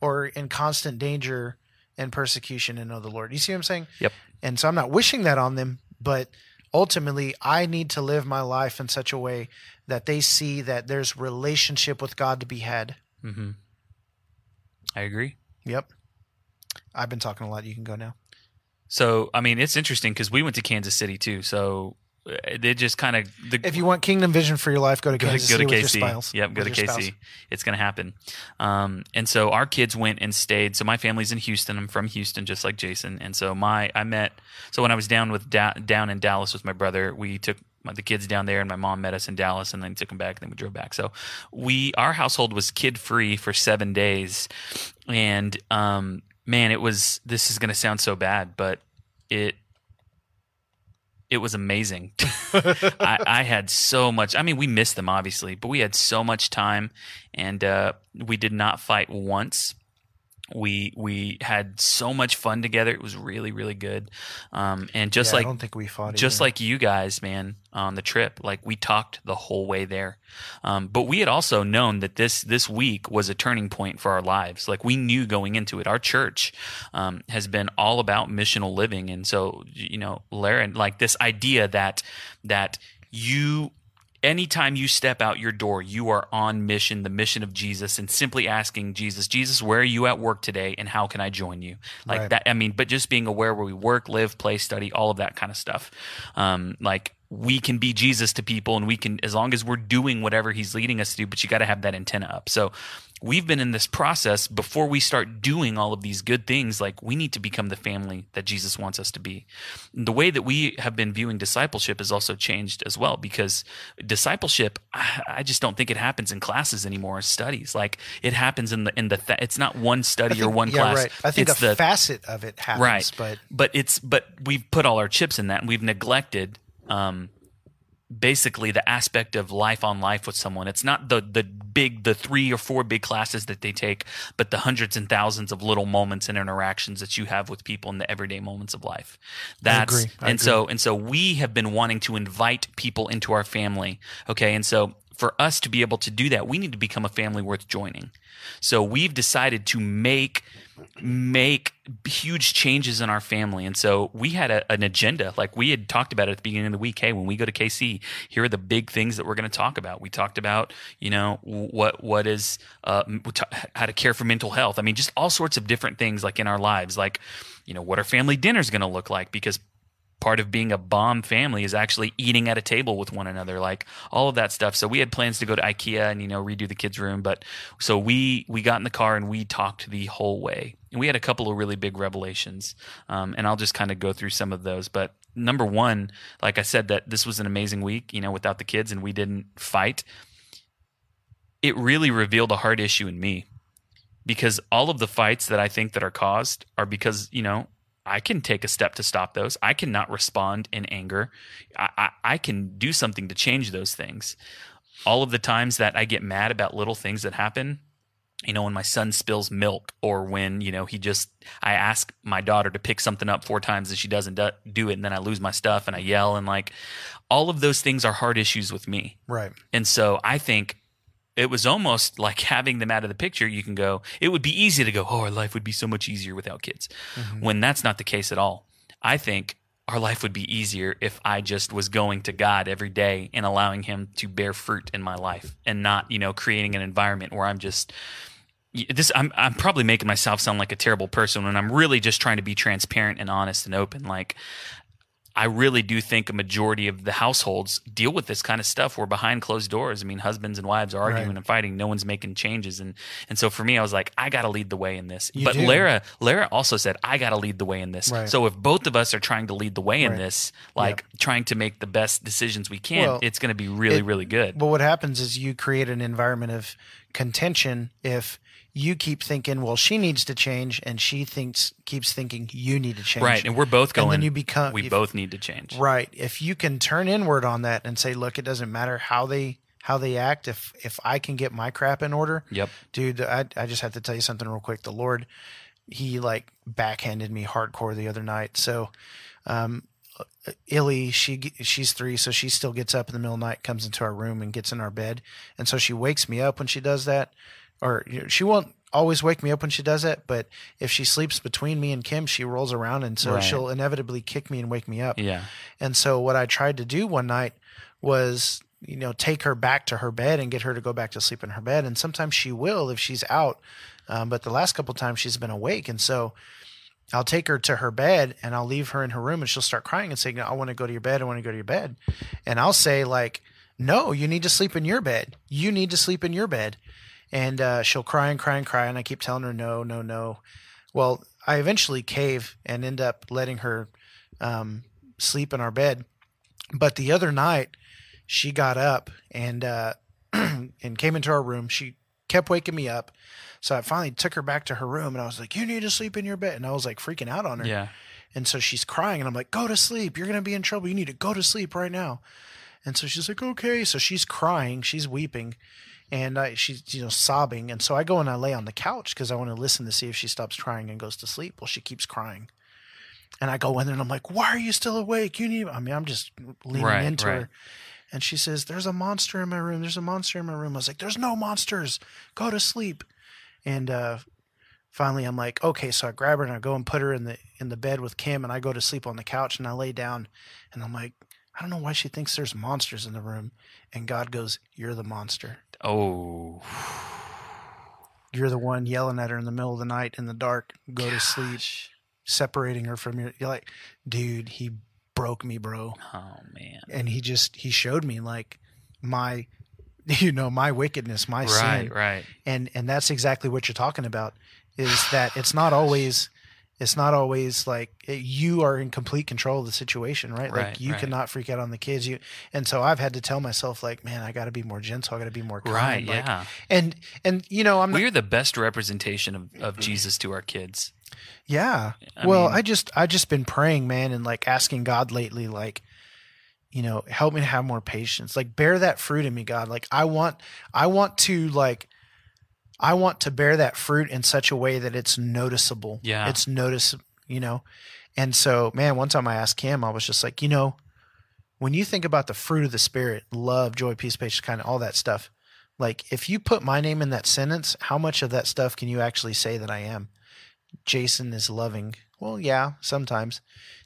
or in constant danger and persecution and know the Lord? You see what I'm saying? Yep. And so I'm not wishing that on them, but ultimately I need to live my life in such a way that they see that there's relationship with God to be had. Mm-hmm. I agree. Yep. I've been talking a lot. You can go now. So, I mean, it's interesting because we went to Kansas City too. So uh, they just kind of the If you want kingdom vision for your life, go to go, Kansas go to KC. Yep, go to KC. spouse. It's going to happen. Um, and so our kids went and stayed. So my family's in Houston. I'm from Houston, just like Jason. And so my I met. So when I was down with da- down in Dallas with my brother, we took the kids down there, and my mom met us in Dallas, and then took them back, and then we drove back. So we our household was kid free for seven days, and um, man, it was. This is going to sound so bad, but it it was amazing. I, I had so much. I mean, we missed them obviously, but we had so much time, and uh, we did not fight once. We we had so much fun together. It was really really good, um, and just Yeah, like I don't think we fought. just either. like you guys, man, on the trip. Like we talked the whole way there, um, but we had also known that this this week was a turning point for our lives. Like we knew going into it. Our church um, has been all about missional living, and so you know, Lara, like this idea that that you anytime you step out your door, you are on mission, the mission of Jesus, and simply asking Jesus, Jesus, where are you at work today, and how can I join you? Like Right. that. I mean, but just being aware where we work, live, play, study, all of that kind of stuff. Um, like we can be Jesus to people, and we can as long as we're doing whatever He's leading us to do. But you got to have that antenna up. So. We've been in this process before we start doing all of these good things. Like, we need to become the family that Jesus wants us to be. The way that we have been viewing discipleship has also changed as well because discipleship, I just don't think it happens in classes anymore, studies. Like, it happens in the, in the, th- it's not one study think- or one yeah, class. Right. I think it's a the, facet of it happens, right but but it's but we've put all our chips in that and we've neglected um basically the aspect of life on life with someone. It's not the the big the three or four big classes that they take but the hundreds and thousands of little moments and interactions that you have with people in the everyday moments of life. That's agree. I and so and so we have been wanting to invite people into our family okay? And so for us to be able to do that we need to become a family worth joining. So we've decided to make make huge changes in our family. And so we had a, an agenda, like we had talked about it at the beginning of the week. Hey, when we go to KC, here are the big things that we're going to talk about. We talked about, you know, what what is uh, how to care for mental health. I mean, just all sorts of different things like in our lives, like you know, what our family dinner is going to look like because part of being a bomb family is actually eating at a table with one another like all of that stuff. So we had plans to go to ikea and you know redo the kids room but so we we got in the car and we talked the whole way. And we had a couple of really big revelations um, and i'll just kind of go through some of those. But number one like i said that this was an amazing week you know without the kids and we didn't fight. It really revealed a heart issue in me because all of the fights that I think that are caused are because you know I can take a step to stop those. I cannot respond in anger. I, I, I can do something to change those things. All of the times that I get mad about little things that happen, you know, when my son spills milk or when, you know, he just, I ask my daughter to pick something up four times and she doesn't do, do it and then I lose my stuff and I yell and like all of those things are hard issues with me. right. And so I think it was almost like having them out of the picture. You can go, it would be easy to go, oh, our life would be so much easier without kids. Mm-hmm. When that's not the case at all. I think our life would be easier if I just was going to God every day and allowing Him to bear fruit in my life and not, you know, creating an environment where I'm just. This I'm I'm probably making myself sound like a terrible person when I'm really just trying to be transparent and honest and open. Like I really do think a majority of the households deal with this kind of stuff. We're behind closed doors. I mean, husbands and wives are arguing Right. and fighting. No one's making changes, and and so for me, I was like, I got to lead the way in this. You but do. Lara, Lara also said, I got to lead the way in this. Right. So if both of us are trying to lead the way in Right. this, like trying to make the best decisions we can, Well, it's going to be really, it- really good. But what happens is you create an environment of contention if you keep thinking, well, she needs to change, and she thinks keeps thinking you need to change. right, and we're both going. And then you become we if- both need to change. right. If you can turn inward on that and say, look, it doesn't matter how they how they act if if I can get my crap in order. Yep. Dude, I I just have to tell you something real quick. The Lord, he like backhanded me hardcore the other night. So, um, Illy, she she's three, so she still gets up in the middle of the night, comes into our room, and gets in our bed, and so she wakes me up when she does that, or you know, she won't always wake me up when she does it, but if she sleeps between me and Kim, she rolls around, and so Right. she'll inevitably kick me and wake me up. Yeah. And so what I tried to do one night was, you know, take her back to her bed and get her to go back to sleep in her bed. And sometimes she will if she's out. Um, but the last couple times she's been awake. And so I'll take her to her bed and I'll leave her in her room and she'll start crying and saying, I want to go to your bed. I want to go to your bed. And I'll say like, no, you need to sleep in your bed. You need to sleep in your bed. And uh, she'll cry and cry and cry. And I keep telling her, no, no, no. Well, I eventually cave and end up letting her um, sleep in our bed. But the other night, she got up and uh, and came into our room. She kept waking me up. So I finally took her back to her room and I was like, You need to sleep in your bed. And I was like freaking out on her. Yeah. And so she's crying and I'm like, Go to sleep. You're going to be in trouble. You need to go to sleep right now. And so she's like, Okay. So she's crying. She's weeping. And I, she's you know sobbing, and so I go and I lay on the couch because I want to listen to see if she stops crying and goes to sleep. Well, she keeps crying, and I go in there and I'm like, "Why are you still awake? You need." I mean, I'm just leaning Right, into right. her, and she says, "There's a monster in my room. There's a monster in my room." I was like, "There's no monsters. Go to sleep." And uh, finally, I'm like, "Okay." So I grab her and I go and put her in the in the bed with Kim, and I go to sleep on the couch and I lay down, and I'm like, "I don't know why she thinks there's monsters in the room." And God goes, "You're the monster. Oh. You're the one yelling at her in the middle of the night in the dark. Go to sleep." Separating her from your you're like dude he broke me bro Oh man. and he just he showed me like my you know my wickedness my Right. sin Right. and and that's exactly what you're talking about is that it's not always it's not always like it, you are in complete control of the situation right, like you right. cannot freak out on the kids you and so i've had to tell myself like man i got to be more gentle i got to be more kind Right. like, Yeah. and and you know i'm We are the best representation of, of Jesus to our kids. Yeah. I well, mean- I just I just been praying, man, and like asking God lately, like, you know, help me to have more patience. Like bear that fruit in me, God. Like I want I want to like I want to bear that fruit in such a way that it's noticeable. Yeah. It's notice you know. And so, man, one time I asked Kim, I was just like, you know, when you think about the fruit of the spirit, love, joy, peace, patience, kind of all that stuff, like if you put my name in that sentence, how much of that stuff can you actually say that I am? Jason is loving. Well, yeah, sometimes.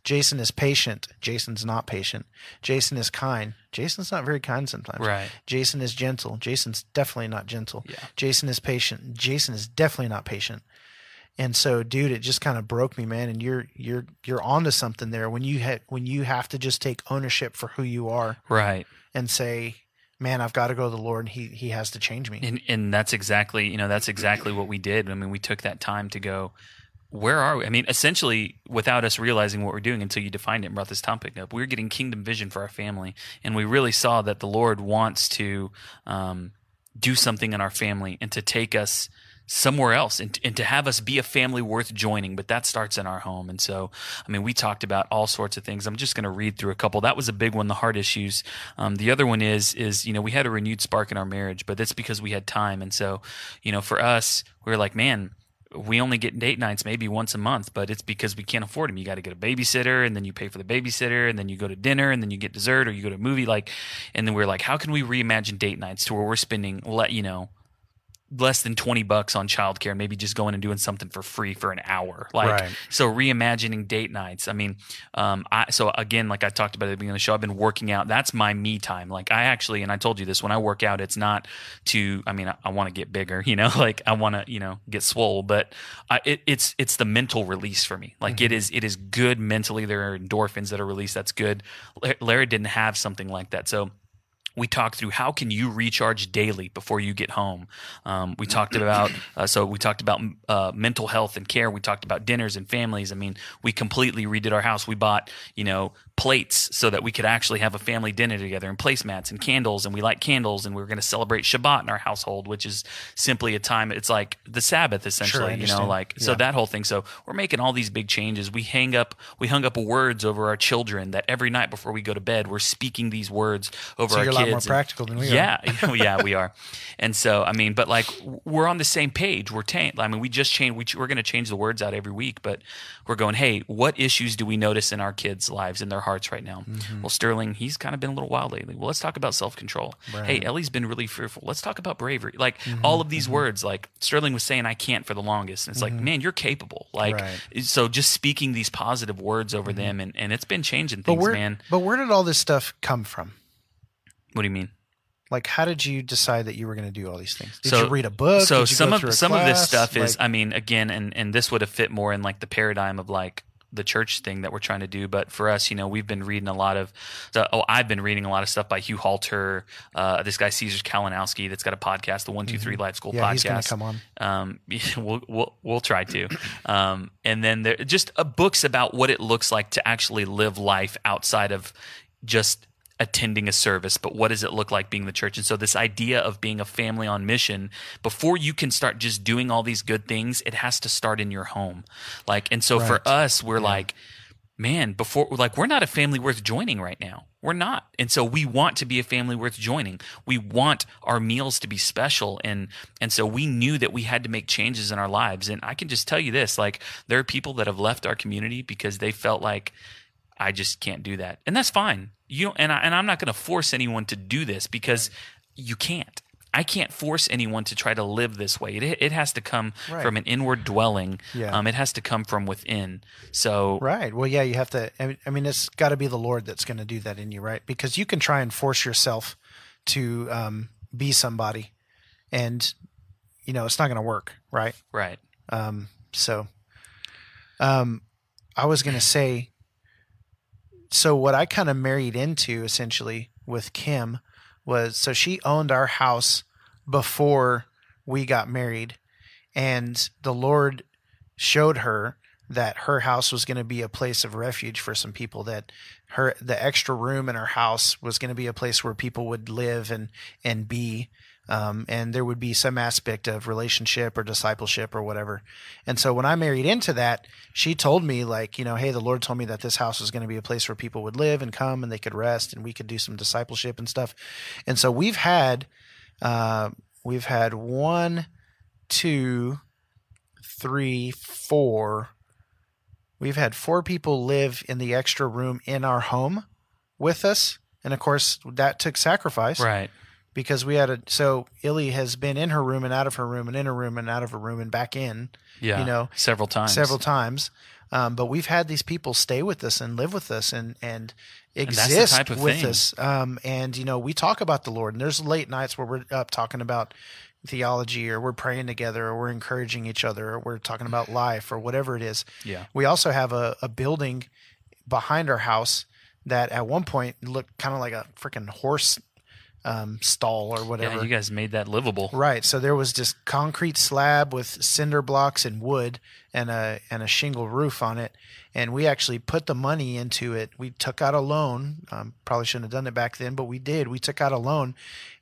Jason is patient. Jason's not patient. Jason is kind. Jason's not very kind sometimes. Right. Jason is gentle. Jason's definitely not gentle. Yeah. Jason is patient. Jason is definitely not patient. And so, dude, it just kind of broke me, man. And you're you're you're onto something there when you ha- when you have to just take ownership for who you are Right. and say, "Man, I've got to go to the Lord. And he he has to change me." And and that's exactly you know that's exactly what we did. I mean, we took that time to go. Where are we? I mean, essentially, without us realizing what we're doing until you defined it and brought this topic up, we were getting kingdom vision for our family, and we really saw that the Lord wants to um, do something in our family and to take us somewhere else and, and to have us be a family worth joining. But that starts in our home. And so i mean we talked about all sorts of things. I'm just going to read through a couple. That was a big one the heart issues. Um, the other one is is you know we had a renewed spark in our marriage but that's because we had time. And so you know for us we were like man we only get date nights maybe once a month, but it's because we can't afford them. You got to get a babysitter, and then you pay for the babysitter, and then you go to dinner, and then you get dessert, or you go to a movie. Like, and then we're like, how can we reimagine date nights to where we're spending, let you know, less than 20 bucks on childcare, maybe just going and doing something for free for an hour. Like, Right. so reimagining date nights. I mean, um, I, so again, like I talked about at the beginning of the show, I've been working out. That's my me time. Like I actually, and I told you this, when I work out, it's not to, I mean, I, I want to get bigger, you know, like I want to, you know, get swole, but I, it, it's, it's the mental release for me. Like it is, it is good mentally. There are endorphins that are released. That's good. La- Lara didn't have something like that. So, we talked through how can you recharge daily before you get home. Um, we talked about uh, so we talked about uh, mental health and care. We talked about dinners and families. I mean, we completely redid our house. We bought you know plates so that we could actually have a family dinner together and placemats and candles and we light candles and we are going to celebrate Shabbat in our household, which is simply a time it's like the Sabbath essentially, you know, like so that whole thing. So we're making all these big changes. We hang up we hung up words over our children that every night before we go to bed we're speaking these words over our kids So our you're a lot more practical than we are. yeah, oh, yeah, we are. And so, I mean, but like we're on the same page. We're ta- I mean, we just change. We, we're going to change the words out every week, but we're going. Hey, what issues do we notice in our kids' lives, in their hearts right now? Mm-hmm. Well, Sterling, he's kind of been a little wild lately. Well, let's talk about self control. Hey, Ellie's been really fearful. Let's talk about bravery. Like Mm-hmm. all of these words. Like Sterling was saying, I can't for the longest. And it's like, man, you're capable. Like Mm-hmm. Right. so, just speaking these positive words over them, and and it's been changing But things, where, man. but where did all this stuff come from? What do you mean? Like, how did you decide that you were going to do all these things? Did So- you read a book? So Did you some of some of this class? stuff is, I mean, again, and and this would have fit more in like the paradigm of like the church thing that we're trying to do. But for us, you know, we've been reading a lot of. So, oh, I've been reading a lot of stuff by Hugh Halter, uh, this guy Caesar Kalinowski that's got a podcast, the One Two Three Life School Mm-hmm. yeah, podcast. he's going to come on. Um, we'll, we'll we'll try to. Um, and then there just uh, books about what it looks like to actually live life outside of just attending a service, but what does it look like being the church? And so this idea of being a family on mission, before you can start just doing all these good things, it has to start in your home. Like, and so for us, we're like, man, before like we're not a family worth joining right now. We're not. And so we want to be a family worth joining. We want our meals to be special and and so we knew that we had to make changes in our lives. And I can just tell you this, like there are people that have left our community because they felt like I just can't do that. And that's fine. You and I, and I'm not going to force anyone to do this because you can't. I can't force anyone to try to live this way. It, it has to come Right. from an inward dwelling. Yeah. Um, it has to come from within. So Right. Well, yeah, you have to. I mean- I mean, it's got to be the Lord that's going to do that in you, right? Because you can try and force yourself to um, be somebody, and you know it's not going to work, right? right. Um, so, um, I was going to say, so what I kind of married into essentially with Kim was so she owned our house before we got married, and the Lord showed her that her house was going to be a place of refuge for some people that her the extra room in her house was going to be a place where people would live and and be um, and there would be some aspect of relationship or discipleship or whatever. And so when i married into that she told me like you know hey the lord told me that this house was going to be a place where people would live and come and they could rest and we could do some discipleship and stuff. And so we've had uh, we've had one two three four we've had four people live in the extra room in our home with us. And of course that took sacrifice. Right. Because we had a so Illy has been in her room and out of her room and in her room and out of her room and back in Yeah. You know, several times. several times. Um, but we've had these people stay with us and live with us and and exist of with thing. us. Um, and you know, we talk about the Lord, and there's late nights where we're up talking about theology, or we're praying together, or we're encouraging each other, or we're talking about life, or whatever it is. Yeah. We also have a, a building behind our house that at one point looked kind of like a freaking horse um, stall or whatever. Yeah. You guys made that livable. Right. So there was just concrete slab with cinder blocks and wood and a and a shingle roof on it. And we actually put the money into it. We took out a loan. Um, probably shouldn't have done it back then, but we did. We took out a loan,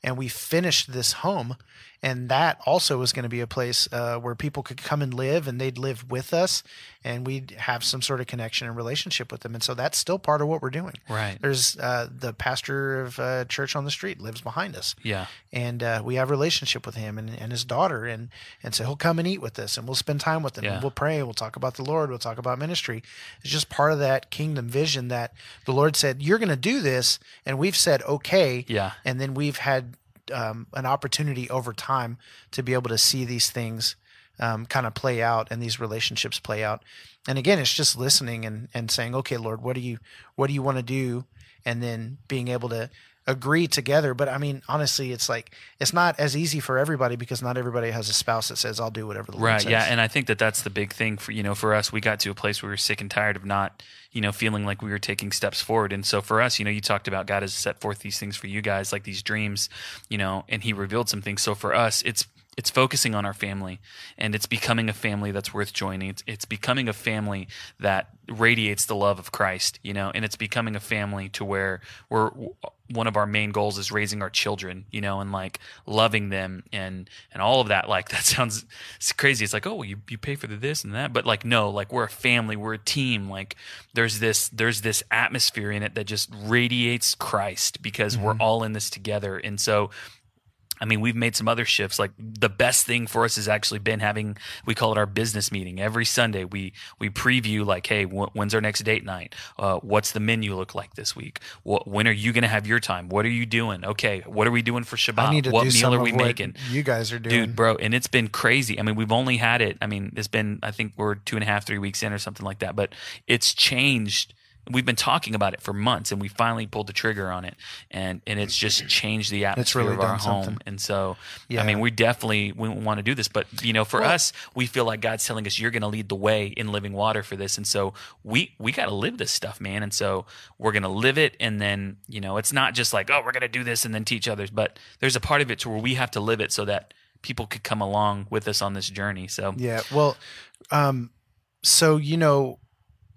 and we finished this home. And that also was going to be a place uh, where people could come and live, and they'd live with us, and we'd have some sort of connection and relationship with them. And so that's still part of what we're doing. Right. There's uh, the pastor of uh, church on the street lives behind us Yeah. and uh, we have a relationship with him and, and his daughter and and so he'll come and eat with us and we'll spend time with him Yeah. and we'll pray we'll talk about the lord we'll talk about ministry it's just part of that kingdom vision that the lord said you're going to do this and we've said okay Yeah. and then we've had um, an opportunity over time to be able to see these things um, kind of play out and these relationships play out. And again it's just listening and, and saying okay lord what do you what do you want to do? And then being able to agree together but i mean honestly it's like it's not as easy for everybody because not everybody has a spouse that says i'll do whatever the Lord Right. says. Yeah. And I think that that's the big thing for, you know, for us, we got to a place where we were sick and tired of not, you know, feeling like we were taking steps forward. And so for us, you know, you talked about God has set forth these things for you guys, like these dreams, you know, and he revealed some things. So for us, it's, it's focusing on our family and it's becoming a family that's worth joining. It's, it's becoming a family that radiates the love of christ you know and it's becoming a family to where we're one of our main goals is raising our children you know and like loving them and and all of that. Like that sounds it's crazy. It's like oh you, you pay for the this and that. But like no like we're a family. We're a team. Like there's this there's this atmosphere in it that just radiates christ because mm-hmm. we're all in this together. And so I mean, we've made some other shifts. Like the best thing for us has actually been having we call it our business meeting every Sunday. We we preview like, hey, wh- when's our next date night? Uh, what's the menu look like this week? What, when are you going to have your time? What are you doing? Okay, what are we doing for Shabbat? what meal are we making? You guys are doing, dude, bro. And it's been crazy. I mean, we've only had it. I mean, it's been I think we're two and a half, three weeks in or something like that. But it's changed we've been talking about it for months and we finally pulled the trigger on it and and it's just changed the atmosphere really of our home something. and so yeah. i mean we definitely we want to do this but you know for well, us we feel like god's telling us you're going to lead the way in living water for this and so we we got to live this stuff man and so we're going to live it and then you know it's not just like oh we're going to do this and then teach others but there's a part of it to where we have to live it so that people could come along with us on this journey so yeah well um so you know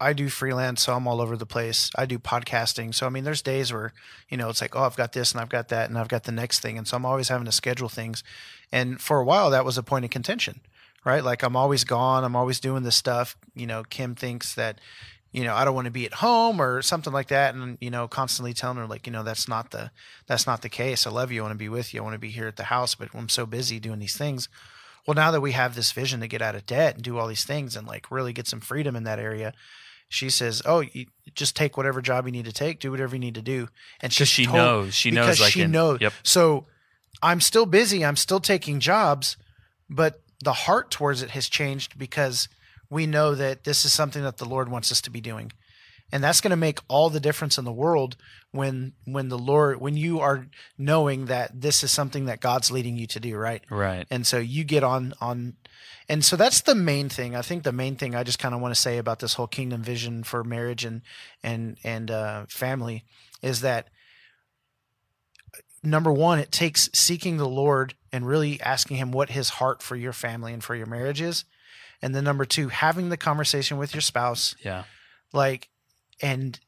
I do freelance, so I'm all over the place. I do podcasting. So, I mean, there's days where, you know, it's like, oh, I've got this and I've got that and I've got the next thing. And so I'm always having to schedule things. And for a while, that was a point of contention, right? Like I'm always gone. I'm always doing this stuff. You know, Kim thinks that, you know, I don't want to be at home or something like that. And, you know, constantly telling her like, you know, that's not the, that's not the case. I love you. I want to be with you. I want to be here at the house, but I'm so busy doing these things. Well, now that we have this vision to get out of debt and do all these things and like really get some freedom in that area, she says, "Oh, you just take whatever job you need to take, do whatever you need to do." And she told, knows, she knows, like she in, knows. Yep. So I'm still busy. I'm still taking jobs, but the heart towards it has changed because we know that this is something that the Lord wants us to be doing, and that's going to make all the difference in the world when when the Lord when you are knowing that this is something that God's leading you to do, right? Right. And so you get on on and so that's the main thing. I think the main thing I just kind of want to say about this whole kingdom vision for marriage and and and uh, family is that number one, it takes seeking the Lord and really asking Him what His heart for your family and for your marriage is, and then number two, having the conversation with your spouse, yeah, like and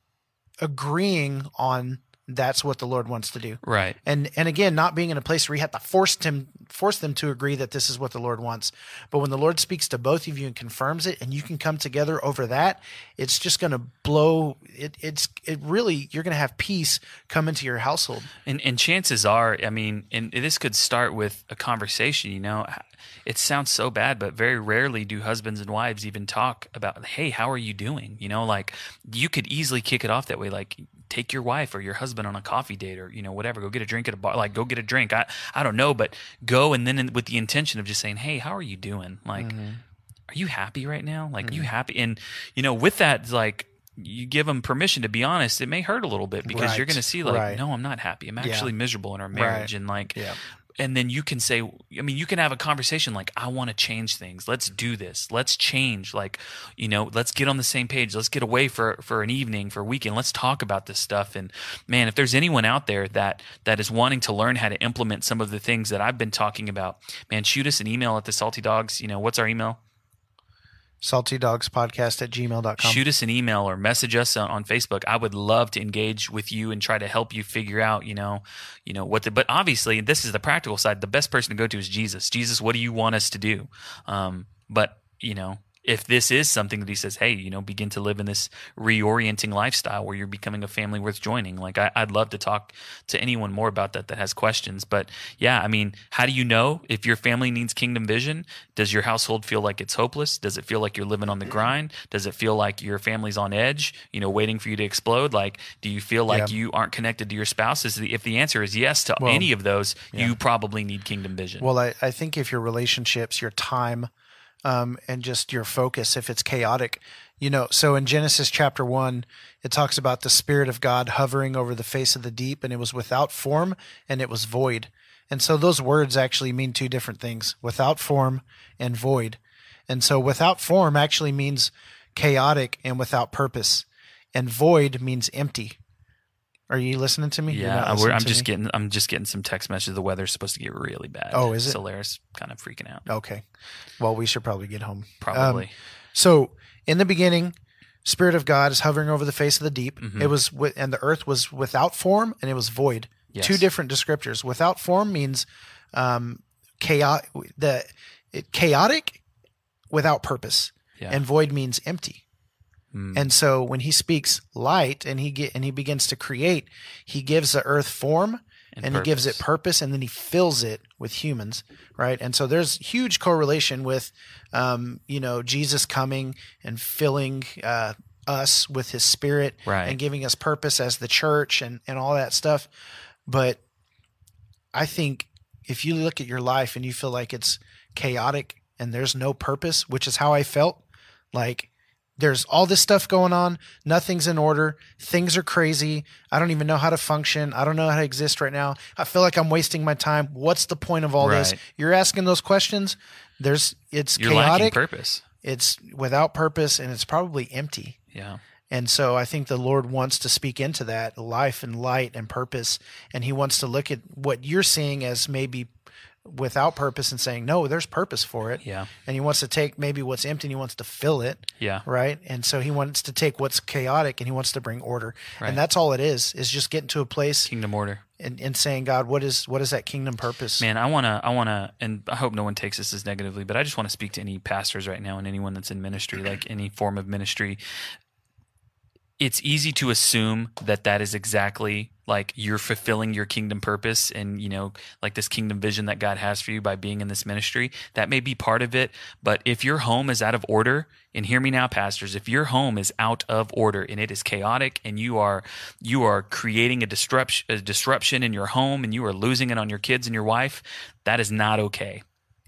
agreeing on that's what the Lord wants to do. Right. And and again, not being in a place where you have to force him force them to agree that this is what the Lord wants. But when the Lord speaks to both of you and confirms it and you can come together over that, it's just going to blow it it's it really you're going to have peace come into your household. And and chances are, I mean, and this could start with a conversation, you know. It sounds so bad, but very rarely do husbands and wives even talk about, "Hey, how are you doing?" You know, like you could easily kick it off that way like take your wife or your husband on a coffee date or you know whatever go get a drink at a bar like go get a drink i i don't know but go and then in, with the intention of just saying hey how are you doing like mm-hmm. are you happy right now like mm-hmm. you happy and you know with that like you give them permission to be honest it may hurt a little bit because right. you're going to see like right. no i'm not happy i'm actually yeah. miserable in our marriage right. and like yeah and then you can say i mean you can have a conversation like i want to change things. Let's do this. Let's change. Like you know let's get on the same page. Let's get away for for an evening for a weekend. Let's talk about this stuff. And man if there's anyone out there that that is wanting to learn how to implement some of the things that i've been talking about man shoot us an email at the salty dogs you know what's our email saltydogspodcast at gmail.com. Shoot us an email or message us on, on, Facebook. I would love to engage with you and try to help you figure out, you know, you know what the, but obviously this is the practical side. The best person to go to is Jesus. Jesus, what do you want us to do? Um, but you know, if this is something that he says, hey, you know, begin to live in this reorienting lifestyle where you're becoming a family worth joining. Like, I, would love to talk to anyone more about that that has questions. But yeah, I mean, how do you know if your family needs kingdom vision? Does your household feel like it's hopeless? Does it feel like you're living on the mm. grind? Does it feel like your family's on edge, you know, waiting for you to explode? Like, do you feel like yeah. you aren't connected to your spouse? Is the, if the answer is yes to well, any of those, yeah. you probably need kingdom vision. Well, I, I think if your relationships, your time, um, and just your focus if it's chaotic. You know, so in Genesis chapter one, it talks about the Spirit of God hovering over the face of the deep, and it was without form and it was void. And so those words actually mean two different things without form and void. And so without form actually means chaotic and without purpose, and void means empty Are you listening to me? Yeah, I'm, to just me? getting I'm just getting some text messages. The weather's supposed to get really bad. Oh, is it? So Lara's kind of freaking out. Okay. Well, we should probably get home. Probably. Um, so, in the beginning, Spirit of God is hovering over the face of the deep. Mhm. It was, and the earth was without form, and it was void. Yes. Two different descriptors. Without form means um, chaotic. The it, chaotic, without purpose, Yeah. and void means empty. Mm. And so when he speaks light and he get and he begins to create, he gives the earth form and, he gives it purpose and then he fills it with humans, right? And so there's huge correlation with um, you know, Jesus coming and filling uh, us with his spirit Right. and giving us purpose as the church and, and all that stuff. But I think if you look at your life and you feel like it's chaotic and there's no purpose, which is how I felt, like there's all this stuff going on, nothing's in order, things are crazy. I don't even know how to function. I don't know how to exist right now. I feel like I'm wasting my time. What's the point of all this? You're asking those questions. There's it's You're chaotic, purpose. it's without purpose, and it's probably empty. Yeah. And so I think the Lord wants to speak into that life and light and purpose. And He wants to look at what you're seeing as maybe without purpose and saying, no, there's purpose for it. Yeah. And He wants to take maybe what's empty and He wants to fill it. Yeah. Right. And so He wants to take what's chaotic and He wants to bring order. Right. And that's all it is, is just getting to a place Kingdom order. and, and saying, God, what is what is that kingdom purpose? Man, I want to, I want to, and I hope no one takes this as negatively, but I just want to speak to any pastors right now and anyone that's in ministry, like any form of ministry. It's easy to assume that that is exactly like you're fulfilling your kingdom purpose and, you know, like this kingdom vision that God has for you by being in this ministry. That may be part of it. But if your home is out of order, and hear me now, pastors, if your home is out of order and it is chaotic and you are you are creating a disruption a disruption in your home and you are losing it on your kids and your wife, that is not okay.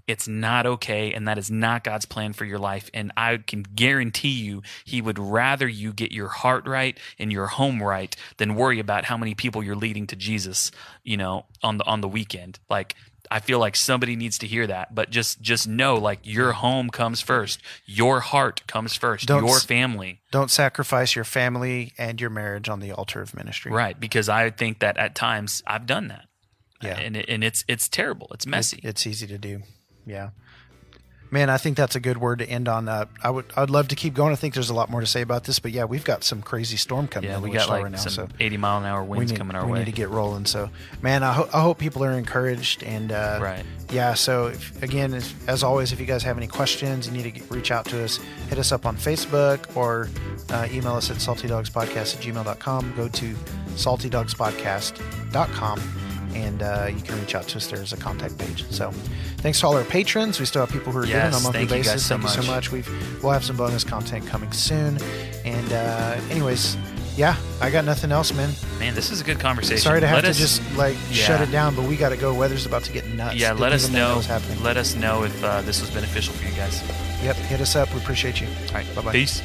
It's not okay, and that is not God's plan for your life. And I can guarantee you, He would rather you get your heart right and your home right than worry about how many people you're leading to Jesus. You know, on the on the weekend. Like I feel like somebody needs to hear that. But just just know, like your home comes first, your heart comes 1st Don't your family. Don't sacrifice your family and your marriage on the altar of ministry. Right, because I think that at times I've done that. Yeah. and it, and it's it's terrible. It's messy. It- it's easy to do. Yeah. Man, I think that's a good word to end on. Uh, I would, I'd love to keep going. I think there's a lot more to say about this, but yeah, we've got some crazy storm coming. yeah, in we got like right now, some so 80 mile an hour winds need, coming our we way. need to get rolling. So, man, I, ho- I hope people are encouraged. And uh, Right. yeah, so if, again, if, as always, if you guys have any questions, you need to get, reach out to us. Hit us up on Facebook or uh, email us at saltydogspodcast at gmail.com. Go to saltydogspodcast.com and uh, you can reach out to us. There's a contact page. So, thanks to all our patrons. We still have people who are Yes, giving on a monthly thank you basis. so thank you so much. We've we'll have some bonus content coming soon. And uh, anyways, yeah, I got nothing else, man. Man, this is a good conversation. Sorry to have let to us, just like Yeah. shut it down, but we got to go. Weather's about to get nuts. yeah. Didn't Let us know. Let us know if uh, this was beneficial for you guys. Yep, hit us up. We appreciate you. All right. Bye-bye. Peace.